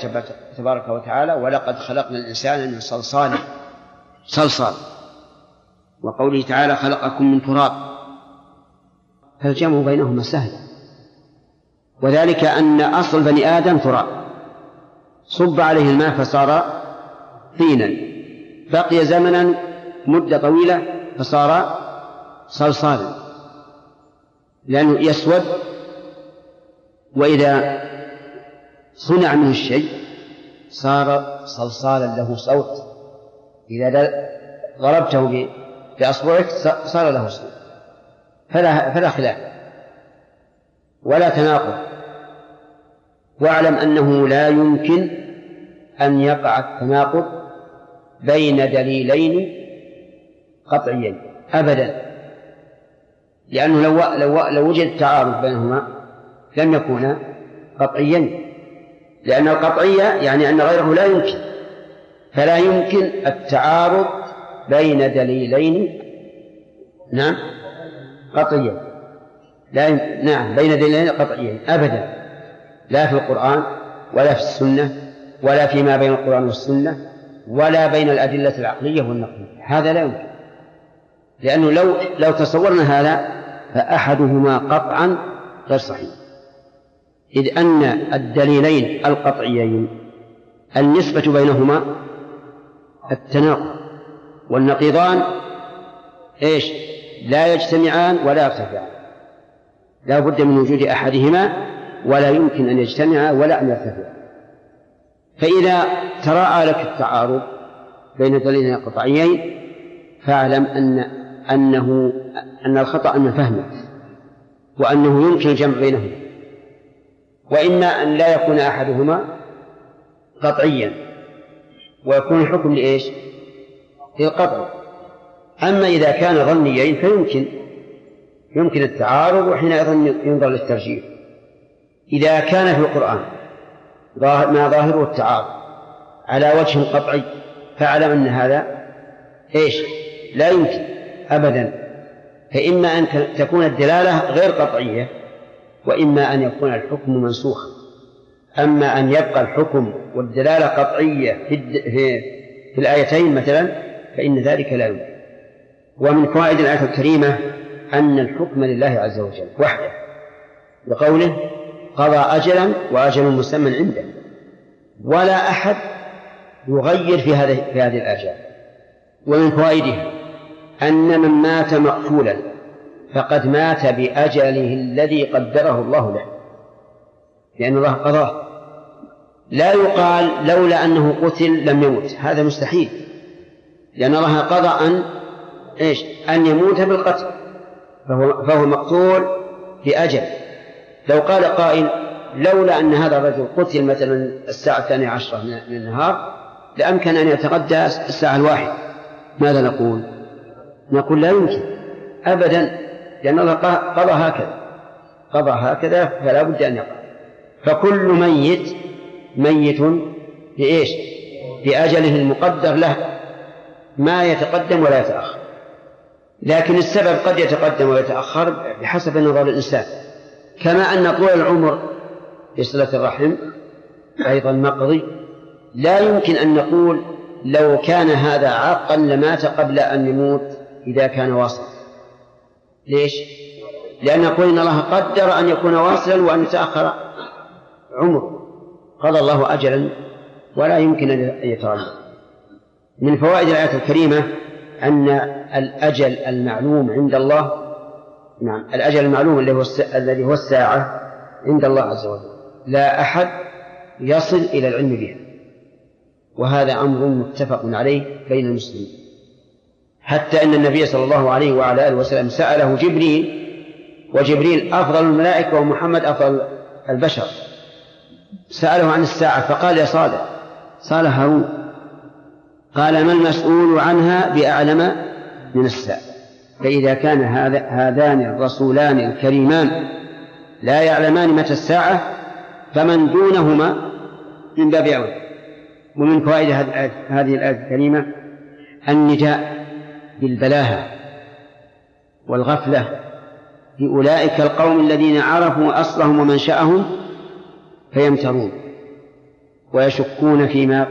تبارك وتعالى ولقد خلقنا الإنسان من صلصال صلصال. وقوله تعالى خلقكم من تراب. فالجمع بينهما سهل. وذلك أن أصل بني آدم تراب. صب عليه الماء فصار طينا. بقي زمنا مدة طويلة فصار صلصالا. لأنه يسود وإذا صنع منه الشيء. صار صلصالا له صوت. إذا ضربته بأصبعك صار له صوت. فلا فلا خلاف. ولا تناقض. واعلم أنه لا يمكن أن يقع التناقض بين دليلين قطعيين. أبدا. لأنه لو لو لو وجد تعارض بينهما لم يكونا قطعيين لأن القطعية يعني أن غيره لا يمكن. فلا يمكن التعارض بين دليلين. نعم. قطعيين لا يمكن نعم بين دليلين قطعيين. أبدا. لا في القرآن ولا في السنة ولا فيما بين القرآن والسنة ولا بين الأدلة العقلية والنقلية. هذا لا يمكن. لأنه لو لو تصورنا هذا فأحدهما قطعا غير صحيح. إذ أن الدليلين القطعيين النسبة بينهما التناقض والنقيضان إيش؟ لا يجتمعان ولا يرتفعان لا بد من وجود أحدهما ولا يمكن أن يجتمعا ولا أن يرتفعا فإذا تراءى لك التعارض بين دليلين قطعيين فاعلم أن أنه أن الخطأ من فهمك وأنه يمكن الجمع بينهما. وإما أن لا يكون أحدهما قطعيا. ويكون الحكم لإيش؟ للقطع. أما إذا كان ظنيين فيمكن يمكن التعارض وحينئذ ينظر للترجيح. إذا كان في القرآن ما ظاهره التعارض على وجه قطعي فاعلم أن هذا إيش؟ لا يمكن أبدا. فإما أن تكون الدلالة غير قطعية وإما أن يكون الحكم منسوخا. أما أن يبقى الحكم والدلالة قطعية في, في, في الآيتين مثلا فإن ذلك لا يمكن. ومن فوائد الآية الكريمة أن الحكم لله عز وجل وحده. بقوله قضى أجلا وأجل مسمى عنده. ولا أحد يغير في هذه في هذه الآجال. ومن فوائدها أن من مات مقتولا. فقد مات بأجله الذي قدره الله له. لأن الله قضاه. لا يقال لولا أنه قتل لم يمت هذا مستحيل. لأن الله قضى أن إيش؟ أن يموت بالقتل. فهو, فهو مقتول بأجل لو قال قائل لولا أن هذا الرجل قتل مثلا الساعة الثانية عشرة من النهار لأمكن أن يتغدى الساعة الواحدة ماذا نقول؟ نقول لا يمكن. أبدا. لأن الله قضى هكذا. قضى هكذا فلا بد أن يقع. فكل ميت ميت بإيش؟ بأجله المقدر له. ما يتقدم ولا يتأخر. لكن السبب قد يتقدم ويتأخر بحسب نظر الإنسان كما أن طول العمر في صلة الرحم أيضا مقضي لا يمكن أن نقول لو كان هذا عاقا لمات قبل أن يموت إذا كان واصلا. ليش؟ لأن نقول إن الله قدر أن يكون واصلا وأن يتأخر عمر قضى الله أجلا ولا يمكن أن يتردد من فوائد الآية الكريمة أن الأجل المعلوم عند الله نعم الأجل المعلوم الذي هو الذي هو الساعة عند الله عز وجل. لا أحد يصل إلى العلم بها. وهذا أمر متفق عليه بين المسلمين. حتى أن النبي صلى الله عليه وعلى آله وسلم سأله جبريل وجبريل أفضل الملائكة ومحمد أفضل البشر. سأله عن الساعة فقال يا صالح صالح هارون قال ما المسؤول عنها بأعلم من السائل فإذا كان هذا هذان الرسولان الكريمان لا يعلمان متى الساعة فمن دونهما من باب أولى. ومن فوائد هذه الآية الكريمة النداء. بالبلاهة والغفلة لأولئك القوم الذين عرفوا أصلهم ومنشأهم فيمترون ويشكون فيما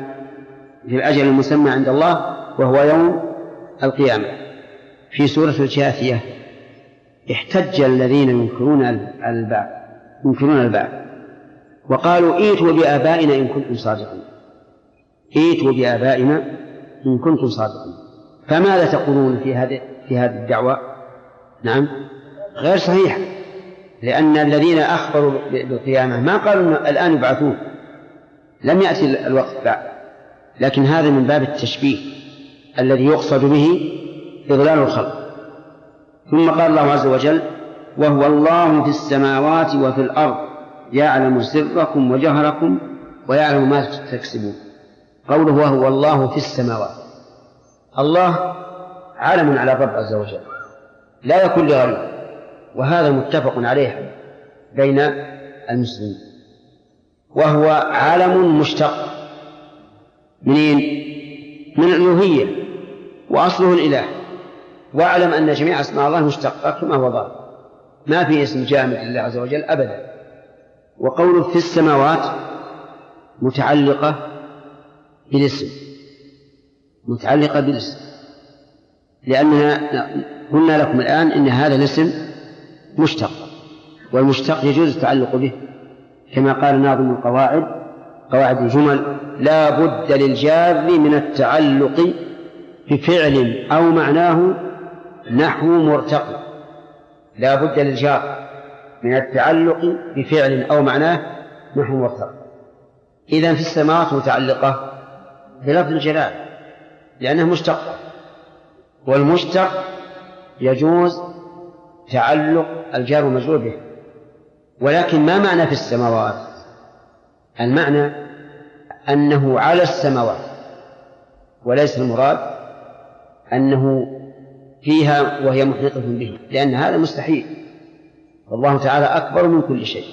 في الأجل المسمى عند الله وهو يوم القيامة. في سورة الجاثية احتج الذين ينكرون البعث ينكرون البعث وقالوا ائتوا بآبائنا إن كنتم صادقين. ائتوا بآبائنا إن كنتم صادقين. فماذا تقولون في هذه في هذه الدعوة؟ نعم. غير صحيحة لأن الذين أخبروا بالقيامة ما قالوا الآن يبعثون. لم يأتي الوقت بعد. لكن هذا من باب التشبيه الذي يقصد به إضلال الخلق. ثم قال الله عز وجل وهو الله في السماوات وفي الأرض يعلم سركم وجهركم ويعلم ما تكسبون. قوله وهو الله في السماوات. الله عالم على الرب عز وجل لا يكون لغيره وهذا متفق عليه بين المسلمين وهو عالم مشتق منين؟ من الألوهية وأصله الإله واعلم أن جميع أسماء الله مشتقة كما هو ظاهر ما في اسم جامد لله عز وجل أبدا وقوله في السماوات متعلقة بالاسم متعلقة بالاسم. لأننا قلنا لكم الآن إن هذا الاسم مشتق والمشتق يجوز التعلق به. كما قال ناظم القواعد قواعد الجمل لا بد للجار من التعلق بفعل أو معناه نحو مرتقي لا بد للجار من التعلق بفعل أو معناه نحو مرتقي إذا في السماوات متعلقة بلفظ الجلال. لأنه مشتق. والمشتق يجوز تعلق الجار والمجرور به. ولكن ما معنى في السماوات؟ المعنى أنه على السماوات. وليس المراد أنه فيها وهي محيطة به. لأن هذا مستحيل. والله تعالى أكبر من كل شيء.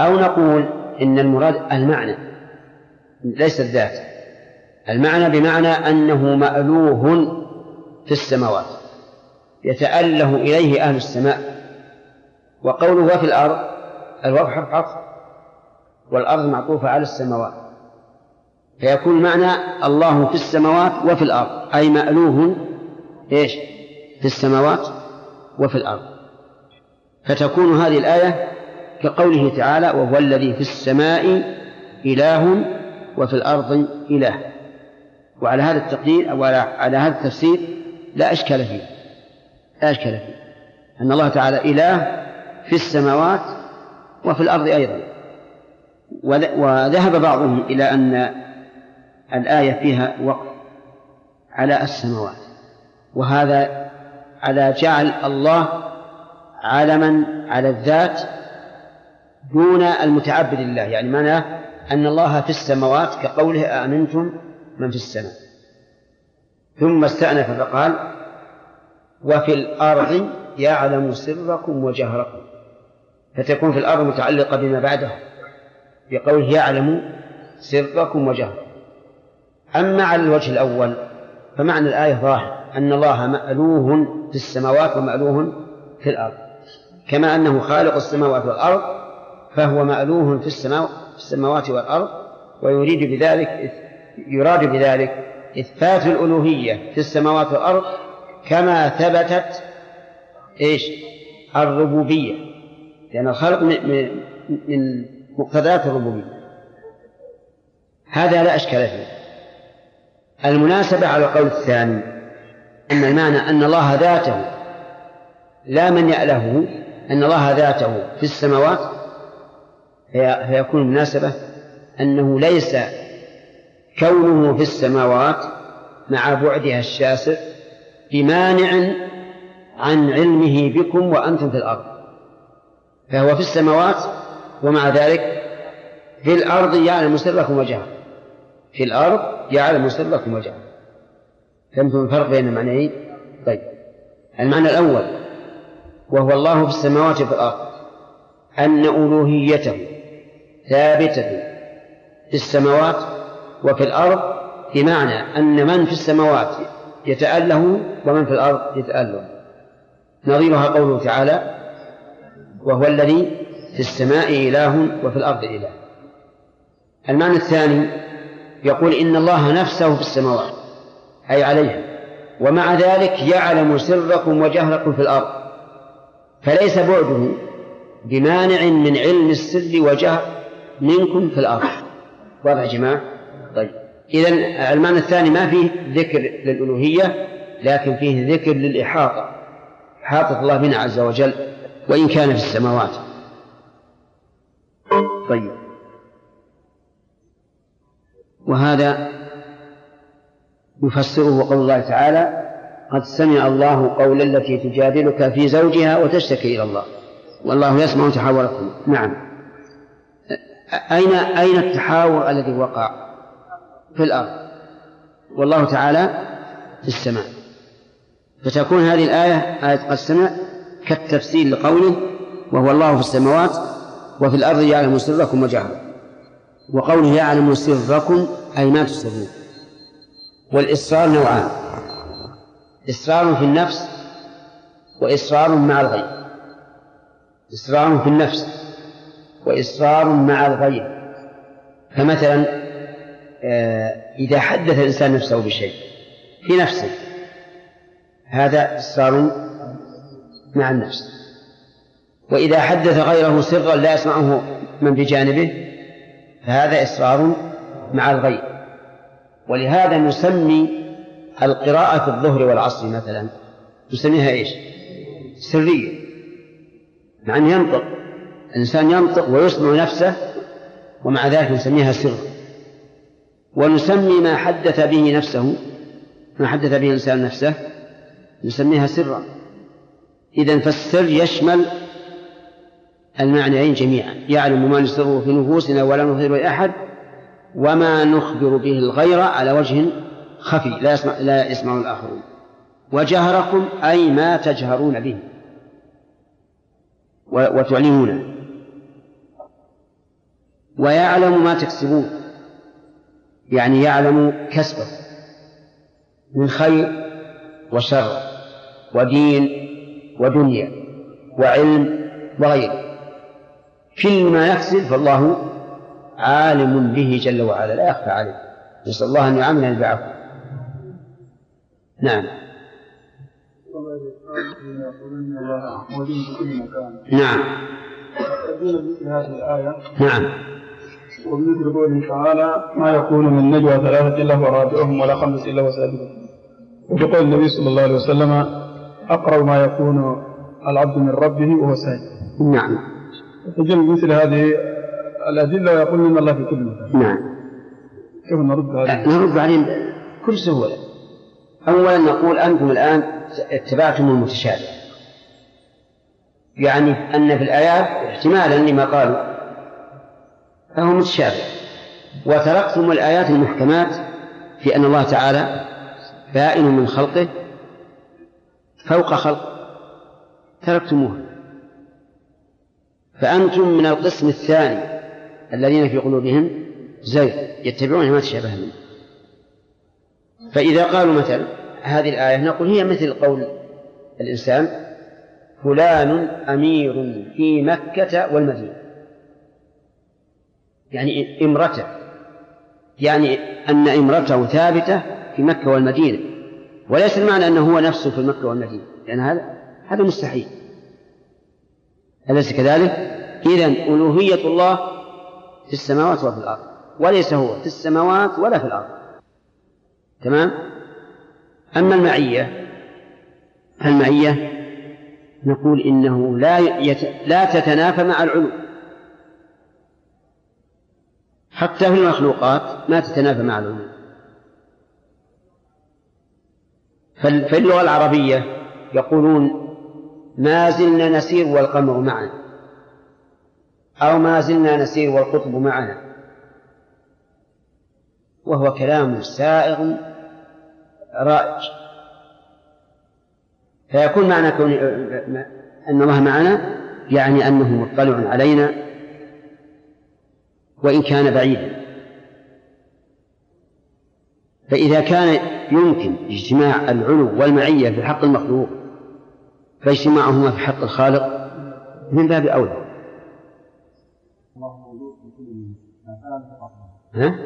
أو نقول إن المراد المعنى ليس الذات. المعنى بمعنى أنه مألوه في السماوات يتأله إليه أهل السماء وقوله وفي الأرض الواو حرف عطف والأرض معطوفة على السماوات فيكون معنى الله في السماوات وفي الأرض أي مألوه إيش؟ في السماوات وفي الأرض. فتكون هذه الآية كقوله تعالى وهو الذي في السماء إله وفي الأرض إله وعلى هذا التقدير أو على هذا التفسير لا إشكال فيه. لا إشكال فيه. أن الله تعالى إله في السماوات وفي الأرض أيضا. وذهب بعضهم إلى أن الآية فيها وقف على السماوات. وهذا على جعل الله علما على الذات دون المتعبد لله. يعني معناه أن الله في السماوات كقوله أأمنتم من في السماء. ثم استأنف فقال وفي الأرض يعلم سركم وجهركم. فتكون في الأرض متعلقة بما بعده بقوله يعلم سركم وجهركم. أما على الوجه الأول فمعنى الآية ظاهر أن الله مألوه في السماوات ومألوه في الأرض. كما أنه خالق السماوات والأرض فهو مألوه في السماوات والأرض ويريد بذلك يراد بذلك إثبات الألوهية في السماوات والأرض كما ثبتت إيش؟ الربوبية. لأن الخلق من مقتضيات الربوبية. هذا لا أشكال فيه. المناسبة على القول الثاني أن المعنى أن الله ذاته لا من يأله أن الله ذاته في السماوات فيكون المناسبة أنه ليس كونه في السماوات مع بعدها الشاسع بمانع عن علمه بكم وأنتم في الأرض. فهو في السماوات ومع ذلك في الأرض يعلم سركم وجهكم في الأرض يعلم سركم وجهكم فهمتم الفرق بين المعنيين؟ طيب. المعنى الأول وهو الله في السماوات وفي الأرض أن ألوهيته ثابتة في السماوات وفي الأرض بمعنى أن من في السماوات يتأله ومن في الأرض يتأله. نظيرها قوله تعالى وهو الذي في السماء إله وفي الأرض إله. المعنى الثاني يقول إن الله نفسه في السماوات أي عليها. ومع ذلك يعلم سركم وجهركم في الأرض. فليس بعده بمانع من علم السر وجهر منكم في الأرض. واضح يا جماعة؟ إذا المعنى الثاني ما فيه ذكر للألوهية لكن فيه ذكر للإحاطة. إحاطة الله بنا عز وجل وإن كان في السماوات. طيب. وهذا يفسره قول الله تعالى قد سمع الله قول التي تجادلك في زوجها وتشتكي إلى الله. والله يسمع تحاوركم. نعم. أين أين التحاور الذي وقع؟ في الأرض. والله تعالى في السماء. فتكون هذه الآية آية قد سمع كالتفسير لقوله وهو الله في السماوات وفي الأرض يعلم سركم وجهركم. وقوله يعلم سركم أي ما تسرون. والإصرار نوعان إصرار في النفس وإصرار مع الغيب. إصرار في النفس وإصرار مع الغيب. فمثلا إذا حدث الإنسان نفسه بشيء في نفسه هذا إصرار مع النفس. وإذا حدث غيره سرا لا يسمعه من بجانبه فهذا إصرار مع الغيب ولهذا نسمي القراءة في الظهر والعصر مثلا نسميها إيش؟ سرية. مع أن ينطق الإنسان ينطق ويسمع نفسه ومع ذلك نسميها سر. ونسمي ما حدث به نفسه ما حدث به الإنسان نفسه نسميها سرا. إذا فالسر يشمل المعنيين جميعا. يعلم ما نسره في نفوسنا ولا نظهر لأحد وما نخبر به الغير على وجه خفي لا يسمع لا يسمع الآخرون. وجهركم أي ما تجهرون به. وتعلنونه ويعلم ما تكسبون. يعني يعلم كسبه من خير وشر ودين ودنيا وعلم وغيره. كل ما يكسب فالله عالم به جل وعلا. لا يخفى عليه. نسأل الله أن يعاملنا بعفو. نعم. نعم. نعم. ومثل قوله تعالى ما يكون من نجوى ثلاثة إلا هو رابعهم ولا خمسة إلا هو سادسهم. وبقول النبي صلى الله عليه وسلم أقرب ما يكون العبد من ربه وهو ساجد. نعم. تجد مثل هذه الأدلة ويقول إن الله في كل مكان. نعم. كيف نرد هذه؟ نرد عليهم بكل سهولة. أولا نقول أنتم الآن اتبعتم المتشابه. يعني أن في الآيات احتمالا لما قالوا فهو متشابه. وتركتم الآيات المحكمات في أن الله تعالى بائن من خلقه فوق خلق تركتموها. فأنتم من القسم الثاني الذين في قلوبهم زيغ يتبعون ما تشابه منه. فإذا قالوا مثلا هذه الآية نقول هي مثل قول الإنسان فلان أمير في مكة والمدينة. يعني إمرته يعني أن إمرته ثابتة في مكة والمدينة. وليس المعنى أنه هو نفسه في مكة والمدينة لأن يعني هذا هذا مستحيل. أليس كذلك؟ إذا ألوهية الله في السماوات وفي الأرض. وليس هو في السماوات ولا في الأرض. تمام؟ أما المعية المعية نقول إنه لا يت... لا تتنافى مع العلو. حتى في المخلوقات ما تتنافى مع العلو في اللغة العربية يقولون ما زلنا نسير والقمر معنا أو ما زلنا نسير والقطب معنا وهو كلام سائغ رائج. فيكون معنى كون أن الله معنا يعني أنه مطلع علينا وإن كان بعيدا. فإذا كان يمكن اجتماع العلو والمعية في حق المخلوق فاجتماعهما في حق الخالق من باب أولى. ها؟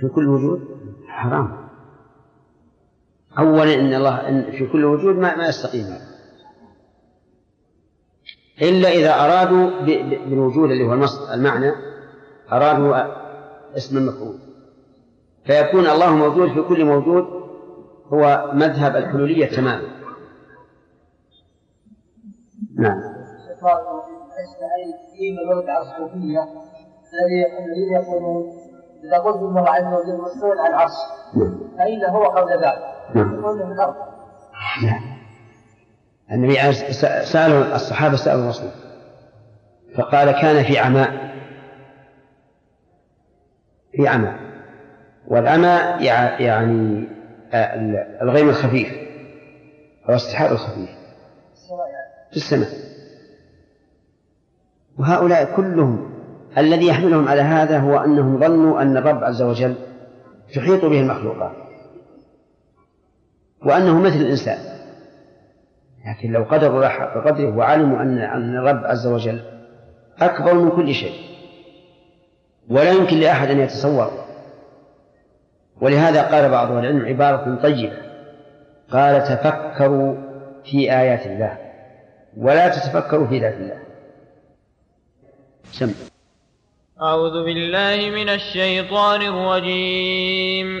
في كل وجود؟ حرام. أولا إن الله إن في كل وجود ما, ما يستقيم. إلا إذا أرادوا بالوجود اللي هو المصدر المعنى أرادوا اسم المفعول فيكون الله موجود في كل موجود هو مذهب الحلولية تماما. نعم. الذين يقولون اذا قلت الله عز وجل مستوى على العرش فإذا هو قبل ذلك نعم. نعم. النبي سأله الصحابة سألوا الرسول فقال كان في عماء. في عماء. والعمى يعني الغيم الخفيف أو السحاب الخفيف. في السماء. وهؤلاء كلهم الذي يحملهم على هذا هو أنهم ظنوا أن الرب عز وجل تحيط به المخلوقات وأنه مثل الإنسان. لكن لو قدروا حق قدره وعلموا أن أن الرب عز وجل أكبر من كل شيء. ولا يمكن لأحد أن يتصور. ولهذا قال بعض العلم عبارة طيبة. قال تفكروا في آيات الله. ولا تتفكروا في ذات الله. سم. أعوذ بالله من الشيطان الرجيم.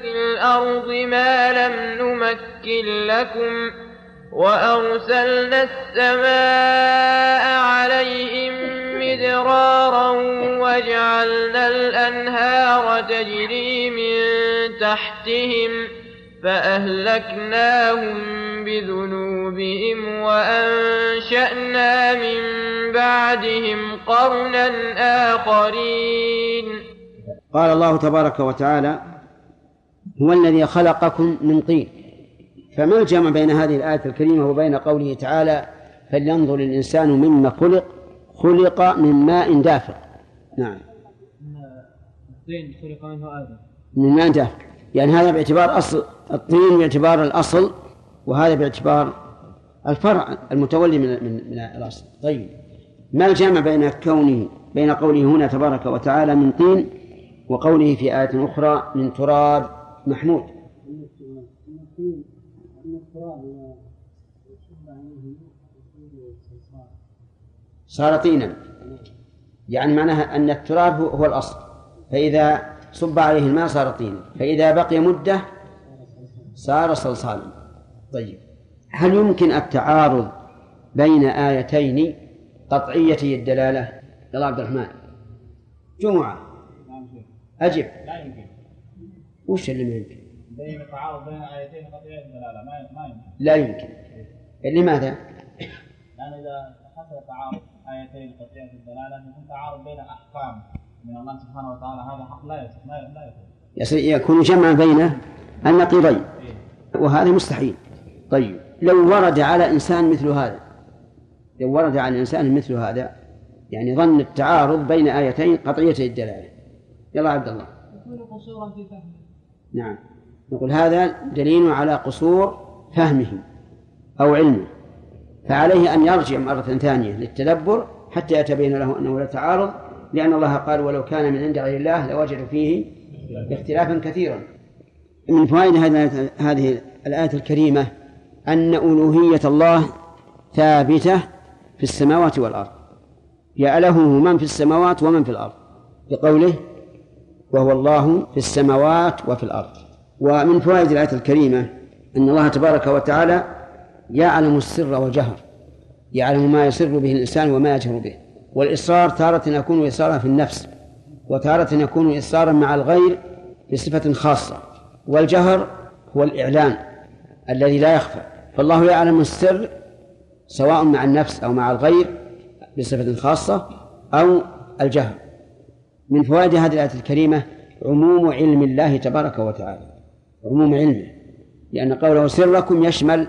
الأرض ما لم نمكن لكم وأرسلنا السماء عليهم مدرارا وجعلنا الأنهار تجري من تحتهم فأهلكناهم بذنوبهم وأنشأنا من بعدهم قرنا آخرين. قال الله تبارك وتعالى هو الذي خلقكم من طين. فما الجمع بين هذه الآية الكريمة وبين قوله تعالى فلينظر الإنسان مما خلق خلق من ماء دافق نعم. الطين خلق منه آدم. من ماء دافق يعني هذا باعتبار أصل الطين باعتبار الأصل وهذا باعتبار الفرع المتولي من من, من الأصل. طيب. ما الجامع بين كونه بين قوله هنا تبارك وتعالى من طين وقوله في آية أخرى من تراب؟ محمود. صار طينا. يعني معناها أن التراب هو الأصل. فإذا صب عليه الماء صار طينا. فإذا بقي مدة صار صلصالا. طيب. هل يمكن التعارض بين آيتين قطعيتي الدلالة؟ يا عبد الرحمن. جمعة. أجب. وش اللي ما يمكن؟ بين التعارض بين آيتين قطعية الدلالة. ما ما يمكن. لا يمكن. لماذا؟ لأن إذا حصل تعارض آيتين قطعية الدلالة يكون تعارض بين أحكام من الله سبحانه وتعالى هذا حق لا يصح. لا لا يكون يصير يكون جمعا بين النقيضين. وهذا مستحيل. طيب لو ورد على إنسان مثل هذا لو ورد على إنسان مثل هذا يعني ظن التعارض بين آيتين قطعيتي الدلالة. يلا عبد الله. يكون قصورا في فهمه. نعم. نقول هذا دليل على قصور فهمه أو علمه فعليه أن يرجع مرة ثانية للتدبر حتى يتبين له أنه لا تعارض لأن الله قال ولو كان من عند غير الله لوجدوا فيه اختلافا كثيرا. من فوائد هذه الآية الكريمة أن ألوهية الله ثابتة في السماوات والأرض. يأله من في السماوات ومن في الأرض. بقوله وهو الله في السماوات وفي الأرض. ومن فوائد الآية الكريمة أن الله تبارك وتعالى يعلم السر والجهر يعلم ما يسر به الإنسان وما يجهر به. والإصرار تارة يكون إصرارا في النفس وتارة يكون إصرارا مع الغير بصفة خاصة. والجهر هو الإعلان الذي لا يخفى. فالله يعلم السر سواء مع النفس أو مع الغير بصفة خاصة أو الجهر. من فوائد هذه الآية الكريمة عموم علم الله تبارك وتعالى. عموم علمه لأن قوله سركم يشمل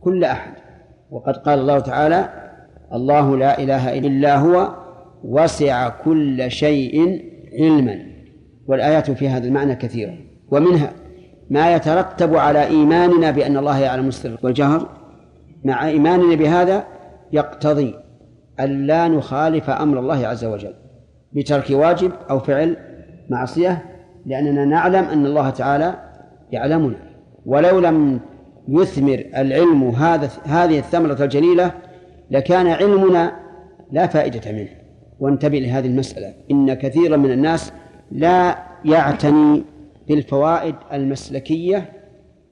كل أحد. وقد قال الله تعالى الله لا إله إلا هو وسع كل شيء علما. والآيات في هذا المعنى كثيرة. ومنها ما يترتب على إيماننا بأن الله يعلم السر والجهر مع إيماننا بهذا يقتضي ألا نخالف أمر الله عز وجل. بترك واجب أو فعل معصية لأننا نعلم أن الله تعالى يعلمنا. ولو لم يثمر العلم هذا هذه الثمرة الجليلة لكان علمنا لا فائدة منه. وانتبه لهذه المسألة. إن كثيرا من الناس لا يعتني بالفوائد المسلكية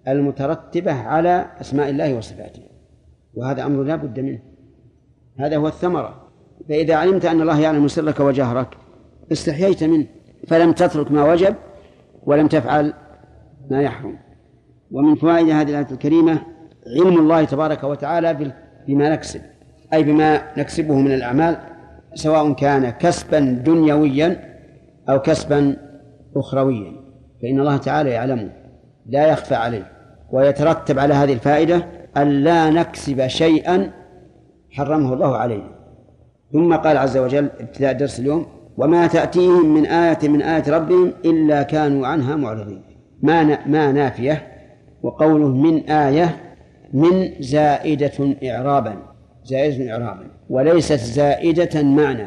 المترتبة على أسماء الله وصفاته. وهذا أمر لا بد منه. هذا هو الثمرة. فإذا علمت أن الله يعلم سرك وجهرك استحييت منه فلم تترك ما وجب ولم تفعل ما يحرم. ومن فوائد هذه الآية الكريمة علم الله تبارك وتعالى بما نكسب أي بما نكسبه من الأعمال سواء كان كسبا دنيويا أو كسبا أخرويا. فإن الله تعالى يعلمه لا يخفى عليه ويترتب على هذه الفائدة أن لا نكسب شيئا حرمه الله علينا. ثم قال عز وجل ابتداء درس اليوم وما تأتيهم من آية من آية ربهم إلا كانوا عنها معرضين. ما ما نافية وقوله من آية من زائدة إعرابا زائدة إعرابا وليست زائدة معنى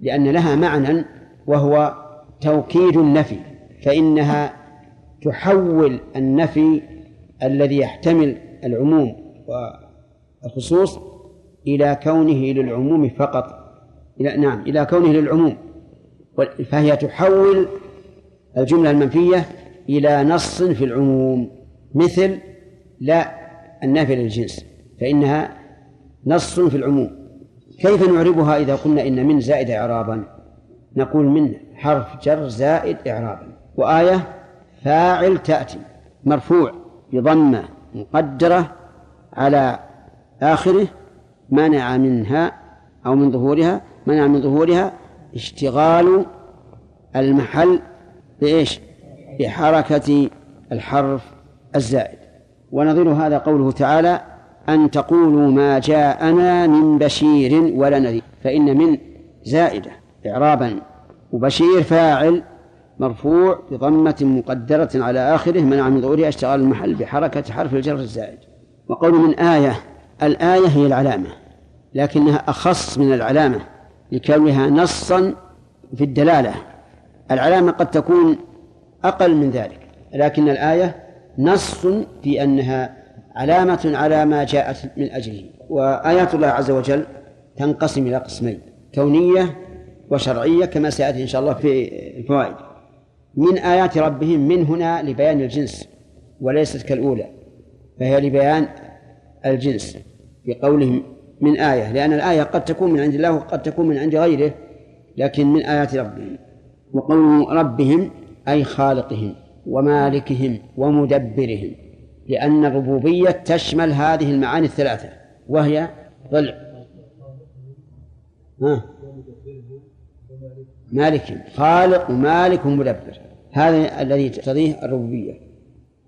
لأن لها معنى وهو توكيد النفي فإنها تحول النفي الذي يحتمل العموم والخصوص إلى كونه للعموم فقط. إلى نعم إلى كونه للعموم. فهي تحول الجملة المنفية إلى نص في العموم مثل لا النافية للجنس فإنها نص في العموم. كيف نعربها إذا قلنا إن من زائد إعرابا؟ نقول من حرف جر زائد إعرابا. وآية فاعل تأتي مرفوع بضمة مقدرة على آخره منع منها أو من ظهورها منع من ظهورها اشتغال المحل بإيش؟ بحركة الحرف الزائد. ونظير هذا قوله تعالى أن تقولوا ما جاءنا من بشير ولا نذير. فإن من زائدة إعرابا. وبشير فاعل مرفوع بضمة مقدرة على آخره منع من ظهورها اشتغال المحل بحركة حرف الجر الزائد. وقول من آية الآية هي العلامة. لكنها أخص من العلامة لكونها نصا في الدلالة. العلامة قد تكون أقل من ذلك لكن الآية نص في أنها علامة على ما جاءت من أجله. وآيات الله عز وجل تنقسم إلى قسمين كونية وشرعية كما سيأتي إن شاء الله في الفوائد. من آيات ربهم من هنا لبيان الجنس وليست كالأولى فهي لبيان الجنس في قولهم من آية لأن الآية قد تكون من عند الله وقد تكون من عند غيره لكن من آيات ربهم. وقول ربهم أي خالقهم ومالكهم ومدبرهم لأن الربوبية تشمل هذه المعاني الثلاثة وهي ضلع. ها؟ مالك خالق ومالك ومدبر هذا الذي تقتضيه الربوبية.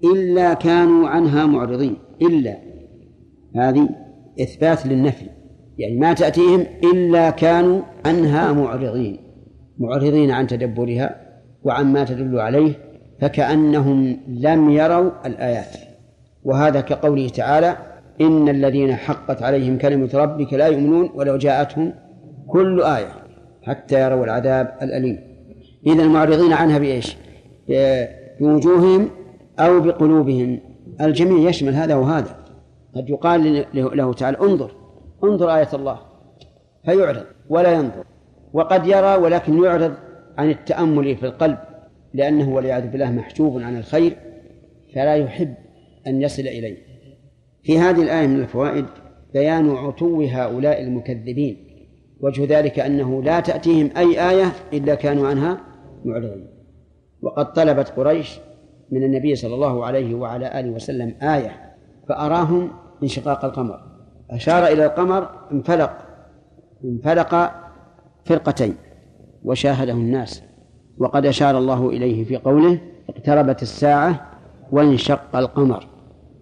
إلا كانوا عنها معرضين. إلا. هذه إثبات للنفي يعني ما تأتيهم إلا كانوا عنها معرضين معرضين عن تدبرها وعما تدل عليه فكأنهم لم يروا الآيات. وهذا كقوله تعالى إن الذين حقت عليهم كلمة ربك لا يؤمنون ولو جاءتهم كل آية حتى يروا العذاب الأليم. إذا المعرضين عنها بإيش؟ بوجوههم أو بقلوبهم. الجميع يشمل هذا وهذا. قد يقال له تعالى انظر انظر آية الله فيعرض ولا ينظر وقد يرى ولكن يعرض عن التأمل في القلب لأنه والعياذ بالله محجوب عن الخير فلا يحب أن يصل إليه. في هذه الآية من الفوائد بيان عتو هؤلاء المكذبين وجه ذلك أنه لا تأتيهم أي آية إلا كانوا عنها معرضين. وقد طلبت قريش من النبي صلى الله عليه وعلى آله وسلم آية فأراهم انشقاق القمر. أشار إلى القمر انفلق انفلق فرقتين وشاهده الناس وقد أشار الله إليه في قوله اقتربت الساعة وانشق القمر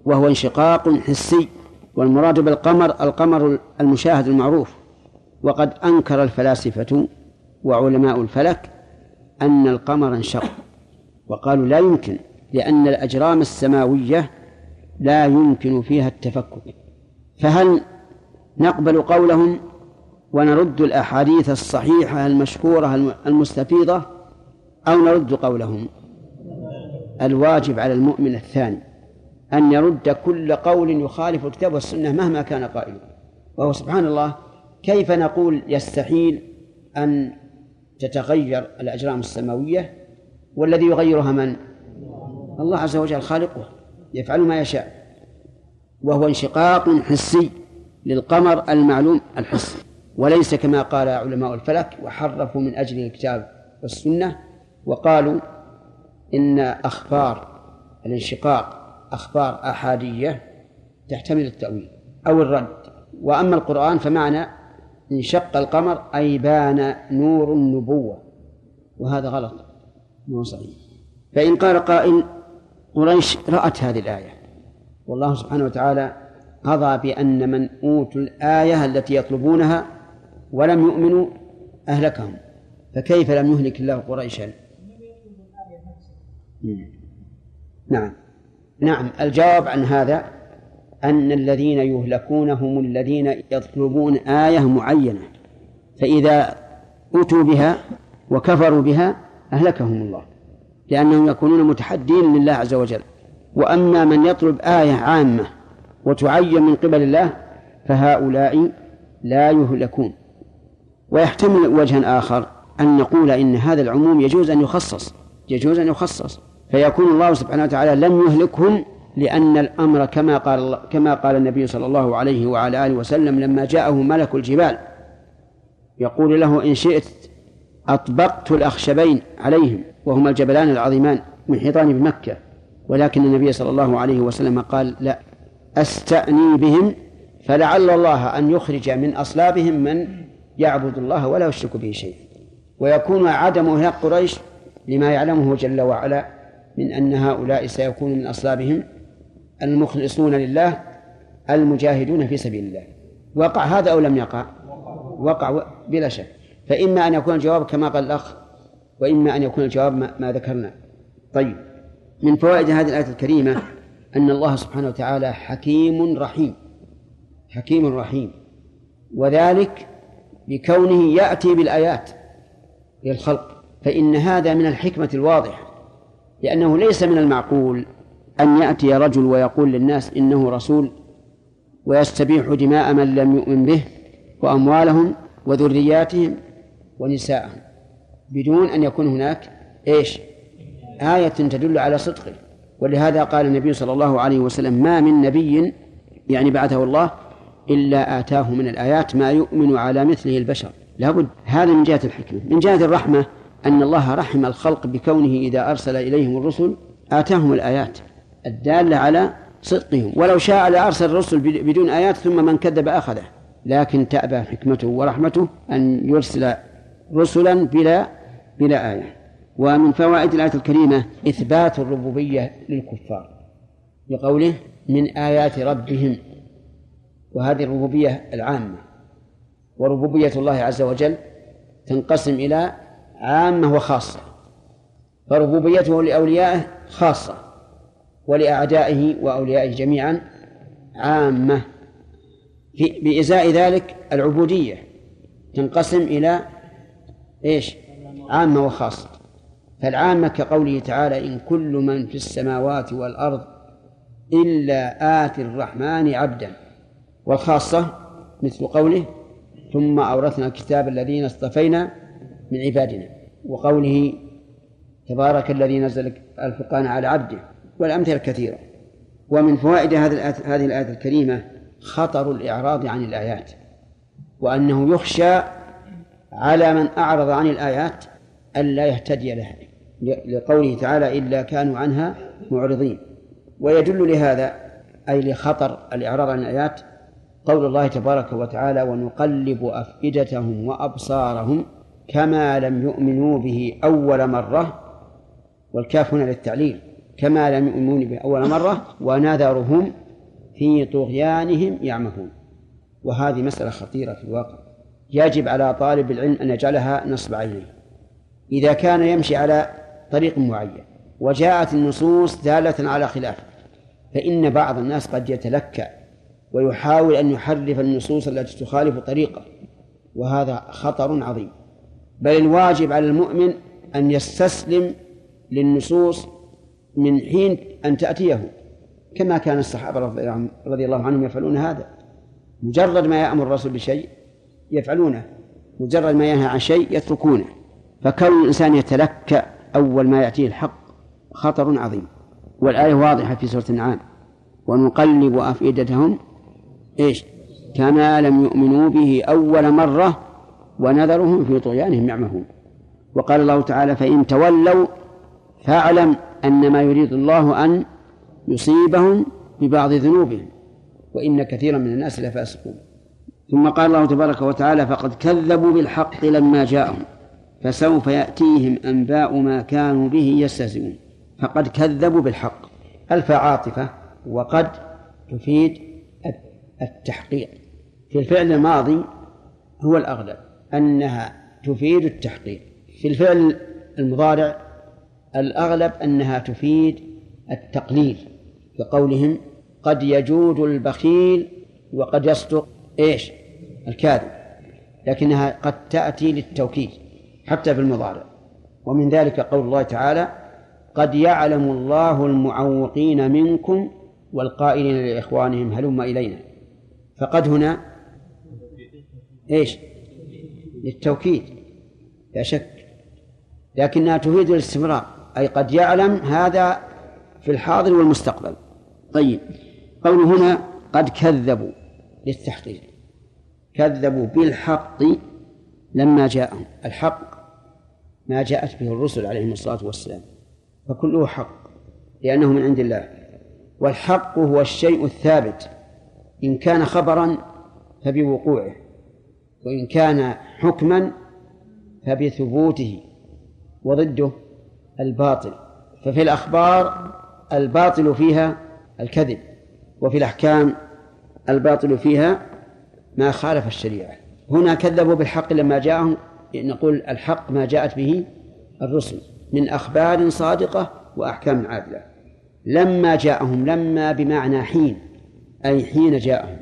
وهو انشقاق حسي والمراد بالقمر القمر المشاهد المعروف. وقد أنكر الفلاسفة وعلماء الفلك أن القمر انشق وقالوا لا يمكن لأن الأجرام السماوية لا يمكن فيها التفكك. فهل نقبل قولهم ونرد الأحاديث الصحيحة المشهورة المستفيضة أو نرد قولهم؟ الواجب على المؤمن الثاني أن يرد كل قول يخالف الكتاب والسنة مهما كان قائلا وهو سبحان الله كيف نقول يستحيل أن تتغير الأجرام السماوية والذي يغيرها من؟ الله عز وجل خالقه يفعل ما يشاء. وهو انشقاق حسي للقمر المعلوم الحسي. وليس كما قال علماء الفلك وحرفوا من أجل الكتاب والسنة وقالوا إن أخبار الانشقاق أخبار أحادية تحتمل التأويل أو الرد. وأما القرآن فمعنى انشق القمر أي بان نور النبوة. وهذا غلط. مو صحيح. فإن قال قائل قريش رأت هذه الآية. والله سبحانه وتعالى قضى بأن من أوتوا الآية التي يطلبونها ولم يؤمنوا أهلكهم. فكيف لم يهلك الله قريشا؟ نعم. نعم. الجواب عن هذا أن الذين يهلكون هم الذين يطلبون آية معينة فإذا أتوا بها وكفروا بها أهلكهم الله. لأنهم يكونون متحدين لله عز وجل. وأما من يطلب آية عامة وتعين من قبل الله فهؤلاء لا يهلكون. ويحتمل وجها آخر أن نقول إن هذا العموم يجوز أن يخصص يجوز أن يخصص. فيكون الله سبحانه وتعالى لم يهلكهم لأن الأمر كما قال كما قال النبي صلى الله عليه وعلى آله وسلم لما جاءه ملك الجبال يقول له إن شئت أطبقت الأخشبين عليهم وهما الجبلان العظيمان محيطان بمكة ولكن النبي صلى الله عليه وسلم قال لا أستأني بهم فلعل الله أن يخرج من أصلابهم من يعبد الله ولا يشرك به شيئا ويكون عدم إهلاك قريش لما يعلمه جل وعلا من أن هؤلاء سيكون من أصلابهم المخلصون لله المجاهدون في سبيل الله. وقع هذا أو لم يقع؟ وقع بلا شك. فإما أن يكون الجواب كما قال الأخ وإما أن يكون الجواب ما, ذكرنا. طيب من فوائد هذه الآية الكريمة أن الله سبحانه وتعالى حكيم رحيم حكيم رحيم. وذلك بكونه يأتي بالآيات للخلق. فإن هذا من الحكمة الواضحة لأنه ليس من المعقول أن يأتي رجل ويقول للناس إنه رسول ويستبيح دماء من لم يؤمن به وأموالهم وذرياتهم. ونساءهم بدون أن يكون هناك إيش؟ آية تدل على صدقه ولهذا قال النبي صلى الله عليه وسلم ما من نبي يعني بعثه الله إلا آتاه من الآيات ما يؤمن على مثله البشر. لابد هذا من جهة الحكمة. من جهة الرحمة أن الله رحم الخلق بكونه إذا أرسل إليهم الرسل آتاهم الآيات الدالة على صدقهم. ولو شاء لأرسل الرسل بدون آيات ثم من كذب أخذه. لكن تأبى حكمته ورحمته أن يرسل رسلا بلا بلا آية. ومن فوائد الآية الكريمة إثبات الربوبية للكفار بقوله من آيات ربهم وهذه الربوبية العامة. وربوبية الله عز وجل تنقسم إلى عامة وخاصة. فربوبيته لأوليائه خاصة ولأعدائه وأوليائه جميعا عامة. في بإزاء ذلك العبودية تنقسم إلى إيش؟ عامة وخاصة. فالعامة كقوله تعالى إن كل من في السماوات والأرض إلا آتي الرحمن عبدا. والخاصة مثل قوله ثم أورثنا الكتاب الذين اصطفينا من عبادنا. وقوله تبارك الذي نزل الفرقان على عبده. والأمثلة كثيرة. ومن فوائد هذه الآية الكريمة خطر الإعراض عن الآيات. وأنه يخشى على من أعرض عن الآيات ألا يهتدي لها لقوله تعالى إلا كانوا عنها معرضين. ويدل لهذا أي لخطر الإعراض عن الآيات قول الله تبارك وتعالى ونقلب أفئدتهم وأبصارهم كما لم يؤمنوا به أول مرة والكاف هنا للتعليل كما لم يؤمنوا به أول مرة ونذرهم في طغيانهم يعمهون وهذه مسألة خطيرة في الواقع. يجب على طالب العلم أن يجعلها نصب عينيه إذا كان يمشي على طريق معين وجاءت النصوص دالة على خلافه فإن بعض الناس قد يتلكأ ويحاول أن يحرف النصوص التي تخالف طريقه وهذا خطر عظيم. بل الواجب على المؤمن أن يستسلم للنصوص من حين أن تأتيه كما كان الصحابة رضي الله عنهم يفعلون هذا مجرد ما يأمر الرسول بشيء يفعلونه مجرد ما ينهى عن شيء يتركونه. فكون الإنسان يتلكأ أول ما يأتيه الحق خطر عظيم. والآية واضحة في سورة النعام. ونقلب أفئدتهم إيش؟ كما لم يؤمنوا به أول مرة ونذرهم في طغيانهم يعمهون. وقال الله تعالى فإن تولوا فاعلم أن ما يريد الله أن يصيبهم ببعض ذنوبهم وإن كثيرا من الناس لفاسقون. ثم قال الله تبارك وتعالى فقد كذبوا بالحق لما جاءهم فسوف يأتيهم أنباء ما كانوا به يستهزئون. فقد كذبوا بالحق. ألف عاطفة وقد تفيد التحقيق. في الفعل الماضي هو الأغلب أنها تفيد التحقيق. في الفعل المضارع الأغلب أنها تفيد التقليل كقولهم قد يجود البخيل وقد يصدق إيش؟ الكاذب لكنها قد تأتي للتوكيد حتى في المضارع. ومن ذلك قول الله تعالى قد يعلم الله المعوقين منكم والقائلين لإخوانهم هلم إلينا فقد هنا إيش؟ للتوكيد لا شك. لكنها تفيد الاستمرار أي قد يعلم هذا في الحاضر والمستقبل. طيب قوله هنا قد كذبوا للتحقيق. كذبوا بالحق لما جاءهم. الحق ما جاءت به الرسل عليهم الصلاة والسلام فكله حق لأنه من عند الله. والحق هو الشيء الثابت إن كان خبرا فبوقوعه وإن كان حكما فبثبوته وضده الباطل. ففي الأخبار الباطل فيها الكذب وفي الأحكام الباطل فيها ما خالف الشريعة. هنا كذبوا بالحق لما جاءهم نقول الحق ما جاءت به الرسل من أخبار صادقة وأحكام عادلة. لما جاءهم لما بمعنى حين أي حين جاءهم.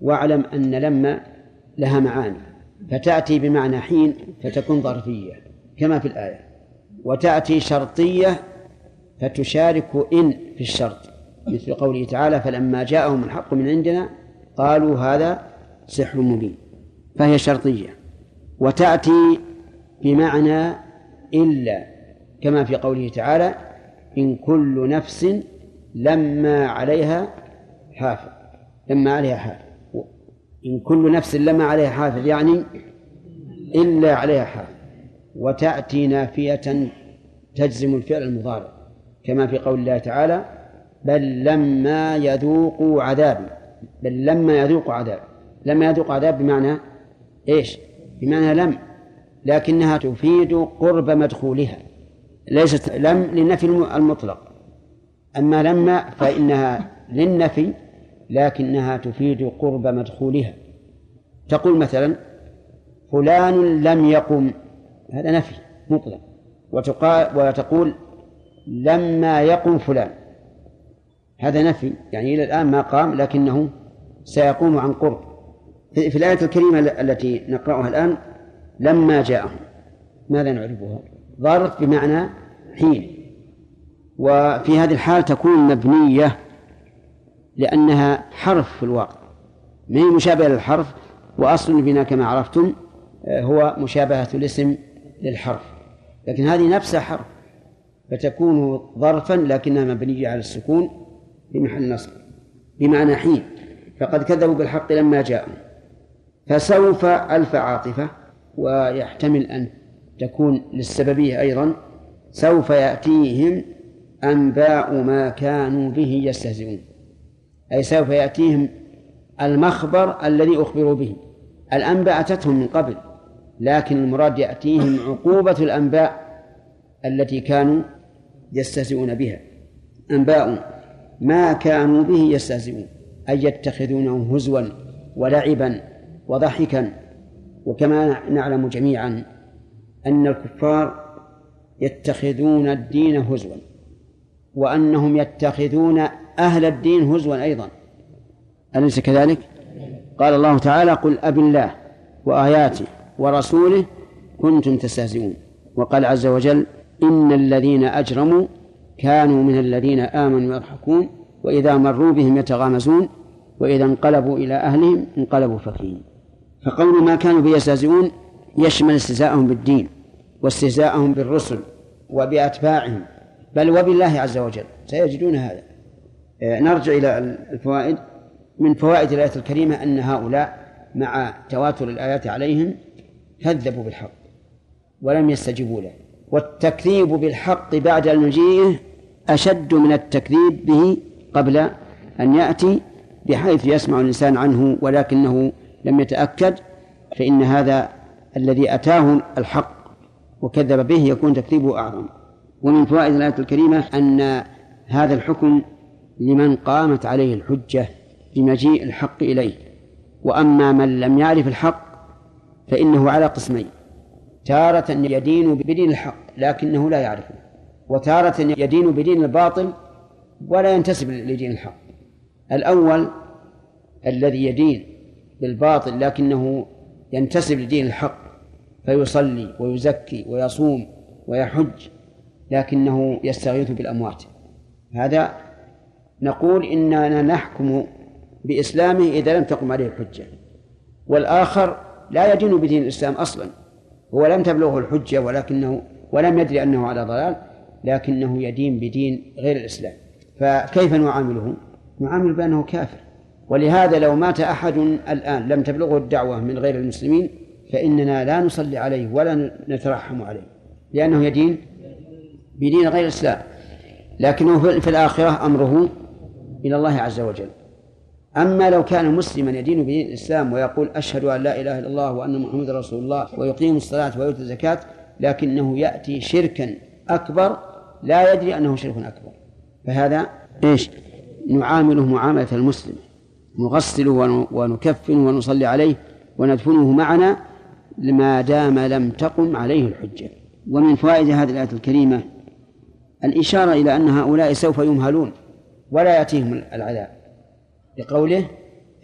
واعلم أن لما لها معاني. فتأتي بمعنى حين فتكون ظرفية كما في الآية. وتأتي شرطية فتشارك إن في الشرط مثل قوله تعالى فلما جاءهم الحق من عندنا قالوا هذا سحر مبين فهي شرطية. وتأتي بمعنى إلا كما في قوله تعالى إن كل نفس لما عليها حافظ لما عليها حافظ. إن كل نفس لما عليها حافظ يعني إلا عليها حافظ. وتأتي نافية تجزم الفعل المضارع كما في قول الله تعالى بل لما يذوقوا عذابي بل لما يذوقوا عذاب لما يذوقوا عذاب بمعنى إيش؟ بمعنى لم لكنها تفيد قرب مدخولها. ليست لم للنفي المطلق. أما لما فإنها للنفي لكنها تفيد قرب مدخولها. تقول مثلا فلان لم يقم. هذا نفي مطلق. وتقال وتقول لما يقم فلان. هذا نفي يعني إلى الآن ما قام لكنه سيقوم عن قرب. في الآية الكريمة التي نقرأها الآن لما جاءهم ماذا نعرفها؟ ظرف بمعنى حين. وفي هذه الحال تكون مبنية لأنها حرف في الواقع. ما هي مشابهة للحرف؟ وأصل البناء كما عرفتم آه، هو مشابهة الاسم للحرف. لكن هذه نفسها حرف فتكون ظرفا لكنها مبنية على السكون في محل نصب بمعنى حين. فقد كذبوا بالحق لما جاءوا فسوف ألف عاطفة ويحتمل أن تكون للسببية أيضا سوف يأتيهم أنباء ما كانوا به يستهزئون. أي سوف يأتيهم المخبر الذي أخبروا به. الأنباء أتتهم من قبل لكن المراد يأتيهم عقوبة الأنباء التي كانوا يستهزئون بها. أنباء ما كانوا به يستهزئون أي يتخذونه هزوا ولعبا. وضحكا. وكما نعلم جميعا أن الكفار يتخذون الدين هزوا وأنهم يتخذون أهل الدين هزوا أيضا. أليس كذلك؟ قال الله تعالى قل أب الله وآياته ورسوله كنتم تستهزئون وقال عز وجل إن الذين أجرموا كانوا من الذين آمنوا يضحكون وإذا مروا بهم يتغامزون وإذا انقلبوا إلى أهلهم انقلبوا فكين فقول ما كانوا به يستهزئون يشمل استهزاءهم بالدين واستهزاءهم بالرسل وبأتباعهم بل وبالله عز وجل. سيجدون هذا. آه، نرجع إلى الفوائد. من فوائد الآية الكريمة أن هؤلاء مع تواتر الآيات عليهم كذبوا بالحق ولم يستجيبوا له. والتكذيب بالحق بعد المجيء أشد من التكذيب به قبل أن يأتي بحيث يسمع الإنسان عنه ولكنه لم يتأكد فإن هذا الذي أتاه الحق وكذب به يكون تكذيبه أعظم. ومن فوائد الآية الكريمة أن هذا الحكم لمن قامت عليه الحجة بمجيء الحق إليه. وأما من لم يعرف الحق فإنه على قسمين تارة يدين بدين الحق لكنه لا يعرفه وتارة يدين بدين الباطل ولا ينتسب لدين الحق. الأول الذي يدين بالباطل لكنه ينتسب لدين الحق فيصلي ويزكي ويصوم ويحج لكنه يستغيث بالأموات. هذا نقول إننا نحكم بإسلامه إذا لم تقم عليه الحجة. والآخر لا يدين بدين الإسلام أصلا. هو لم تبلغه الحجة ولكنه ولم يدري أنه على ضلال لكنه يدين بدين غير الإسلام. فكيف نعامله؟ نعامل بأنه كافر. ولهذا لو مات أحد الآن لم تبلغه الدعوة من غير المسلمين فإننا لا نصلي عليه ولا نترحم عليه لأنه يدين بدين غير الإسلام. لكنه في الآخرة أمره إلى الله عز وجل. أما لو كان مسلما يدين بدين الإسلام ويقول أشهد أن لا إله إلا الله وأن محمد رسول الله ويقيم الصلاة ويؤتي الزكاة لكنه يأتي شركا أكبر لا يدري أنه شرك أكبر. فهذا إيش؟ نعامله معاملة المسلم. نغسله ونكفنه ونصلي عليه وندفنه معنا ما دام لم تقم عليه الحجة. ومن فوائد هذه الآية الكريمة الإشارة إلى أن هؤلاء سوف يمهلون ولا يأتيهم العذاب. لقوله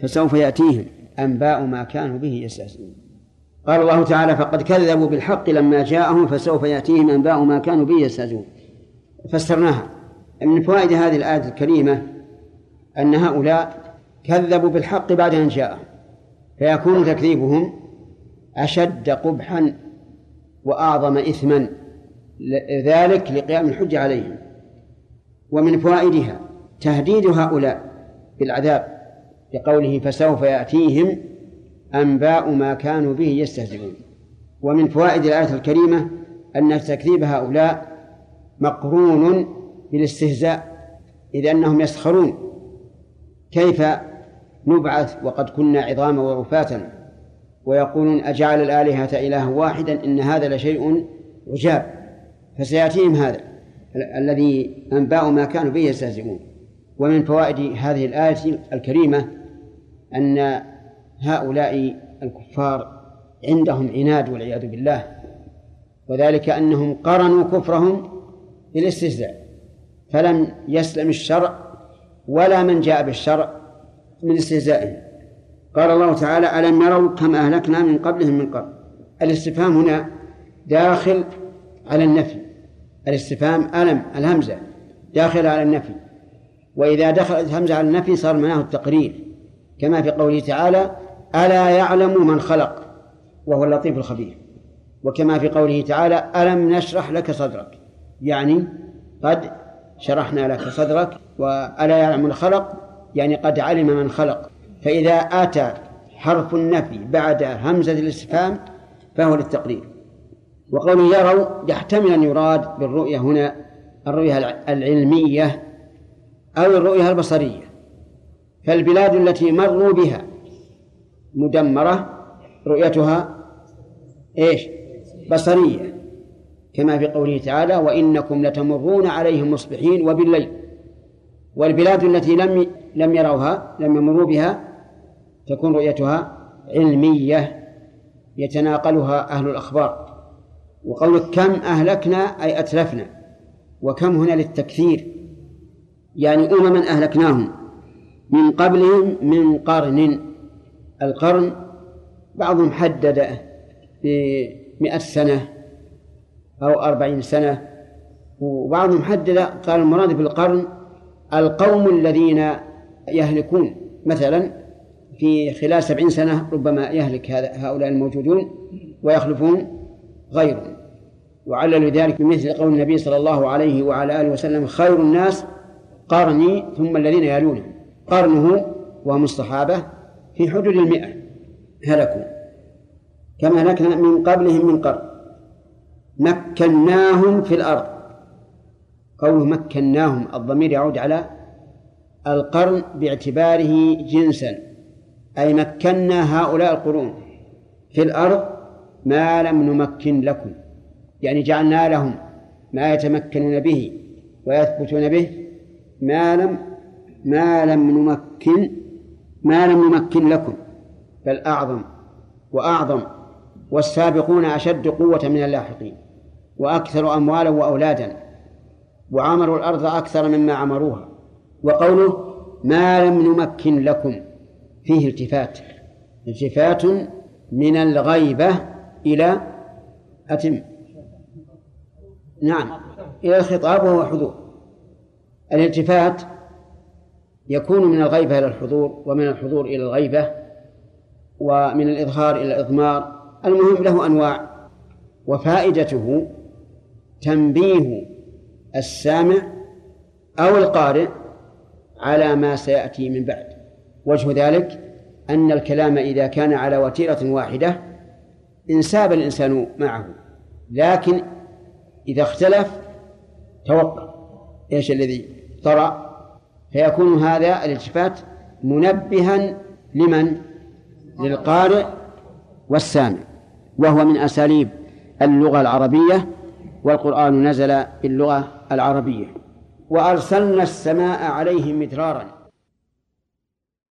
فسوف يأتيهم أنباء ما كانوا به يستهزئون. قال الله تعالى فقد كذبوا بالحق لما جاءهم فسوف يأتيهم أنباء ما كانوا به يستهزئون. فسرناها. من فوائد هذه الآية الكريمة أن هؤلاء كذبوا بالحق بعد أن جاءهم فيكون تكذيبهم أشد قبحا وأعظم إثما ذلك لقيام الحجة عليهم. ومن فوائدها تهديد هؤلاء بالعذاب بقوله فسوف يأتيهم أنباء ما كانوا به يستهزئون. ومن فوائد الآية الكريمة أن تكذيب هؤلاء مقرون بالاستهزاء إذ أنهم يسخرون. كيف نبعث وقد كنا عظاما ورفاتا ويقولون أجعل الآلهة إلها واحدا إن هذا لشيء عجاب. فسيأتيهم هذا الذي أنباء ما كانوا به يستهزئون. ومن فوائد هذه الآية الكريمة أن هؤلاء الكفار عندهم عناد والعياذ بالله وذلك أنهم قرنوا كفرهم بالاستهزاء فلم يسلم الشرع ولا من جاء بالشرع من استهزائهم. قال الله تعالى ألم يروا كم أهلكنا من قبلهم من قبل الاستفهام هنا داخل على النفي. الاستفهام ألم الهمزة داخل على النفي. وإذا دخلت همزة على النفي صار معناه التقرير. كما في قوله تعالى ألا يعلم من خلق؟ وهو اللطيف الخبير. وكما في قوله تعالى ألم نشرح لك صدرك؟ يعني قد شرحنا لك صدرك وألا يعلم من خلق يعني قد علم من خلق. فإذا أتى حرف النفي بعد همزة الاستفهام فهو للتقرير وقوله يروا يحتمل أن يراد بالرؤية هنا الرؤية العلمية أو الرؤية البصرية. فالبلاد التي مروا بها مدمرة رؤيتها إيش؟ بصرية. كما في قوله تعالى وإنكم لتمرون عليهم مصبحين وبالليل. والبلاد التي لم لم يروها لم يمروا بها تكون رؤيتها علمية يتناقلها أهل الأخبار. وقولك كم أهلكنا أي أتلفنا وكم هنا للتكثير. يعني أمما أهلكناهم من قبلهم من قرن. القرن بعضهم حدد بمئة سنة أو أربعين سنة وبعضهم حدد قال المراد بالقرن القوم الذين يهلكون مثلا في خلال سبعين سنة ربما يهلك هؤلاء الموجودون ويخلفون غيرهم. وعلل ذلك بمثل قول النبي صلى الله عليه وعلى آله وسلم خير الناس قرني ثم الذين يلونهم. قرنه وهم الصحابة في حدود المئة هلكوا. كما هلكنا من قبلهم من قرن. مكناهم في الأرض. قوله مكناهم. الضمير يعود على القرن باعتباره جنسا. أي مكنا هؤلاء القرون. في الأرض ما لم نمكن لكم. يعني جعلنا لهم ما يتمكنون به ويثبتون به. ما لم ما لم نمكن ما لم نمكن لكم. بل أعظم وأعظم والسابقون أشد قوة من اللاحقين. وأكثر أموالا وأولادا. وعمروا الأرض أكثر مما عمروها. وقوله ما لم نمكن لكم. فيه التفات. التفات من الغيبة إلى أتم. نعم. إلى الخطاب وهو حضور. الالتفات يكون من الغيبة إلى الحضور ومن الحضور إلى الغيبة ومن الإظهار إلى الإضمار. المهم له أنواع. وفائدته تنبيه السامع أو القارئ على ما سيأتي من بعد. وجه ذلك أن الكلام إذا كان على وتيرة واحدة انساب الإنسان معه لكن إذا اختلف توقف. إيش الذي طرأ؟ فيكون هذا الالتفات منبها لمن؟ للقارئ والسامع. وهو من أساليب اللغة العربية والقرآن نزل باللغة العربية. وأرسلنا السماء عليهم مدرارا.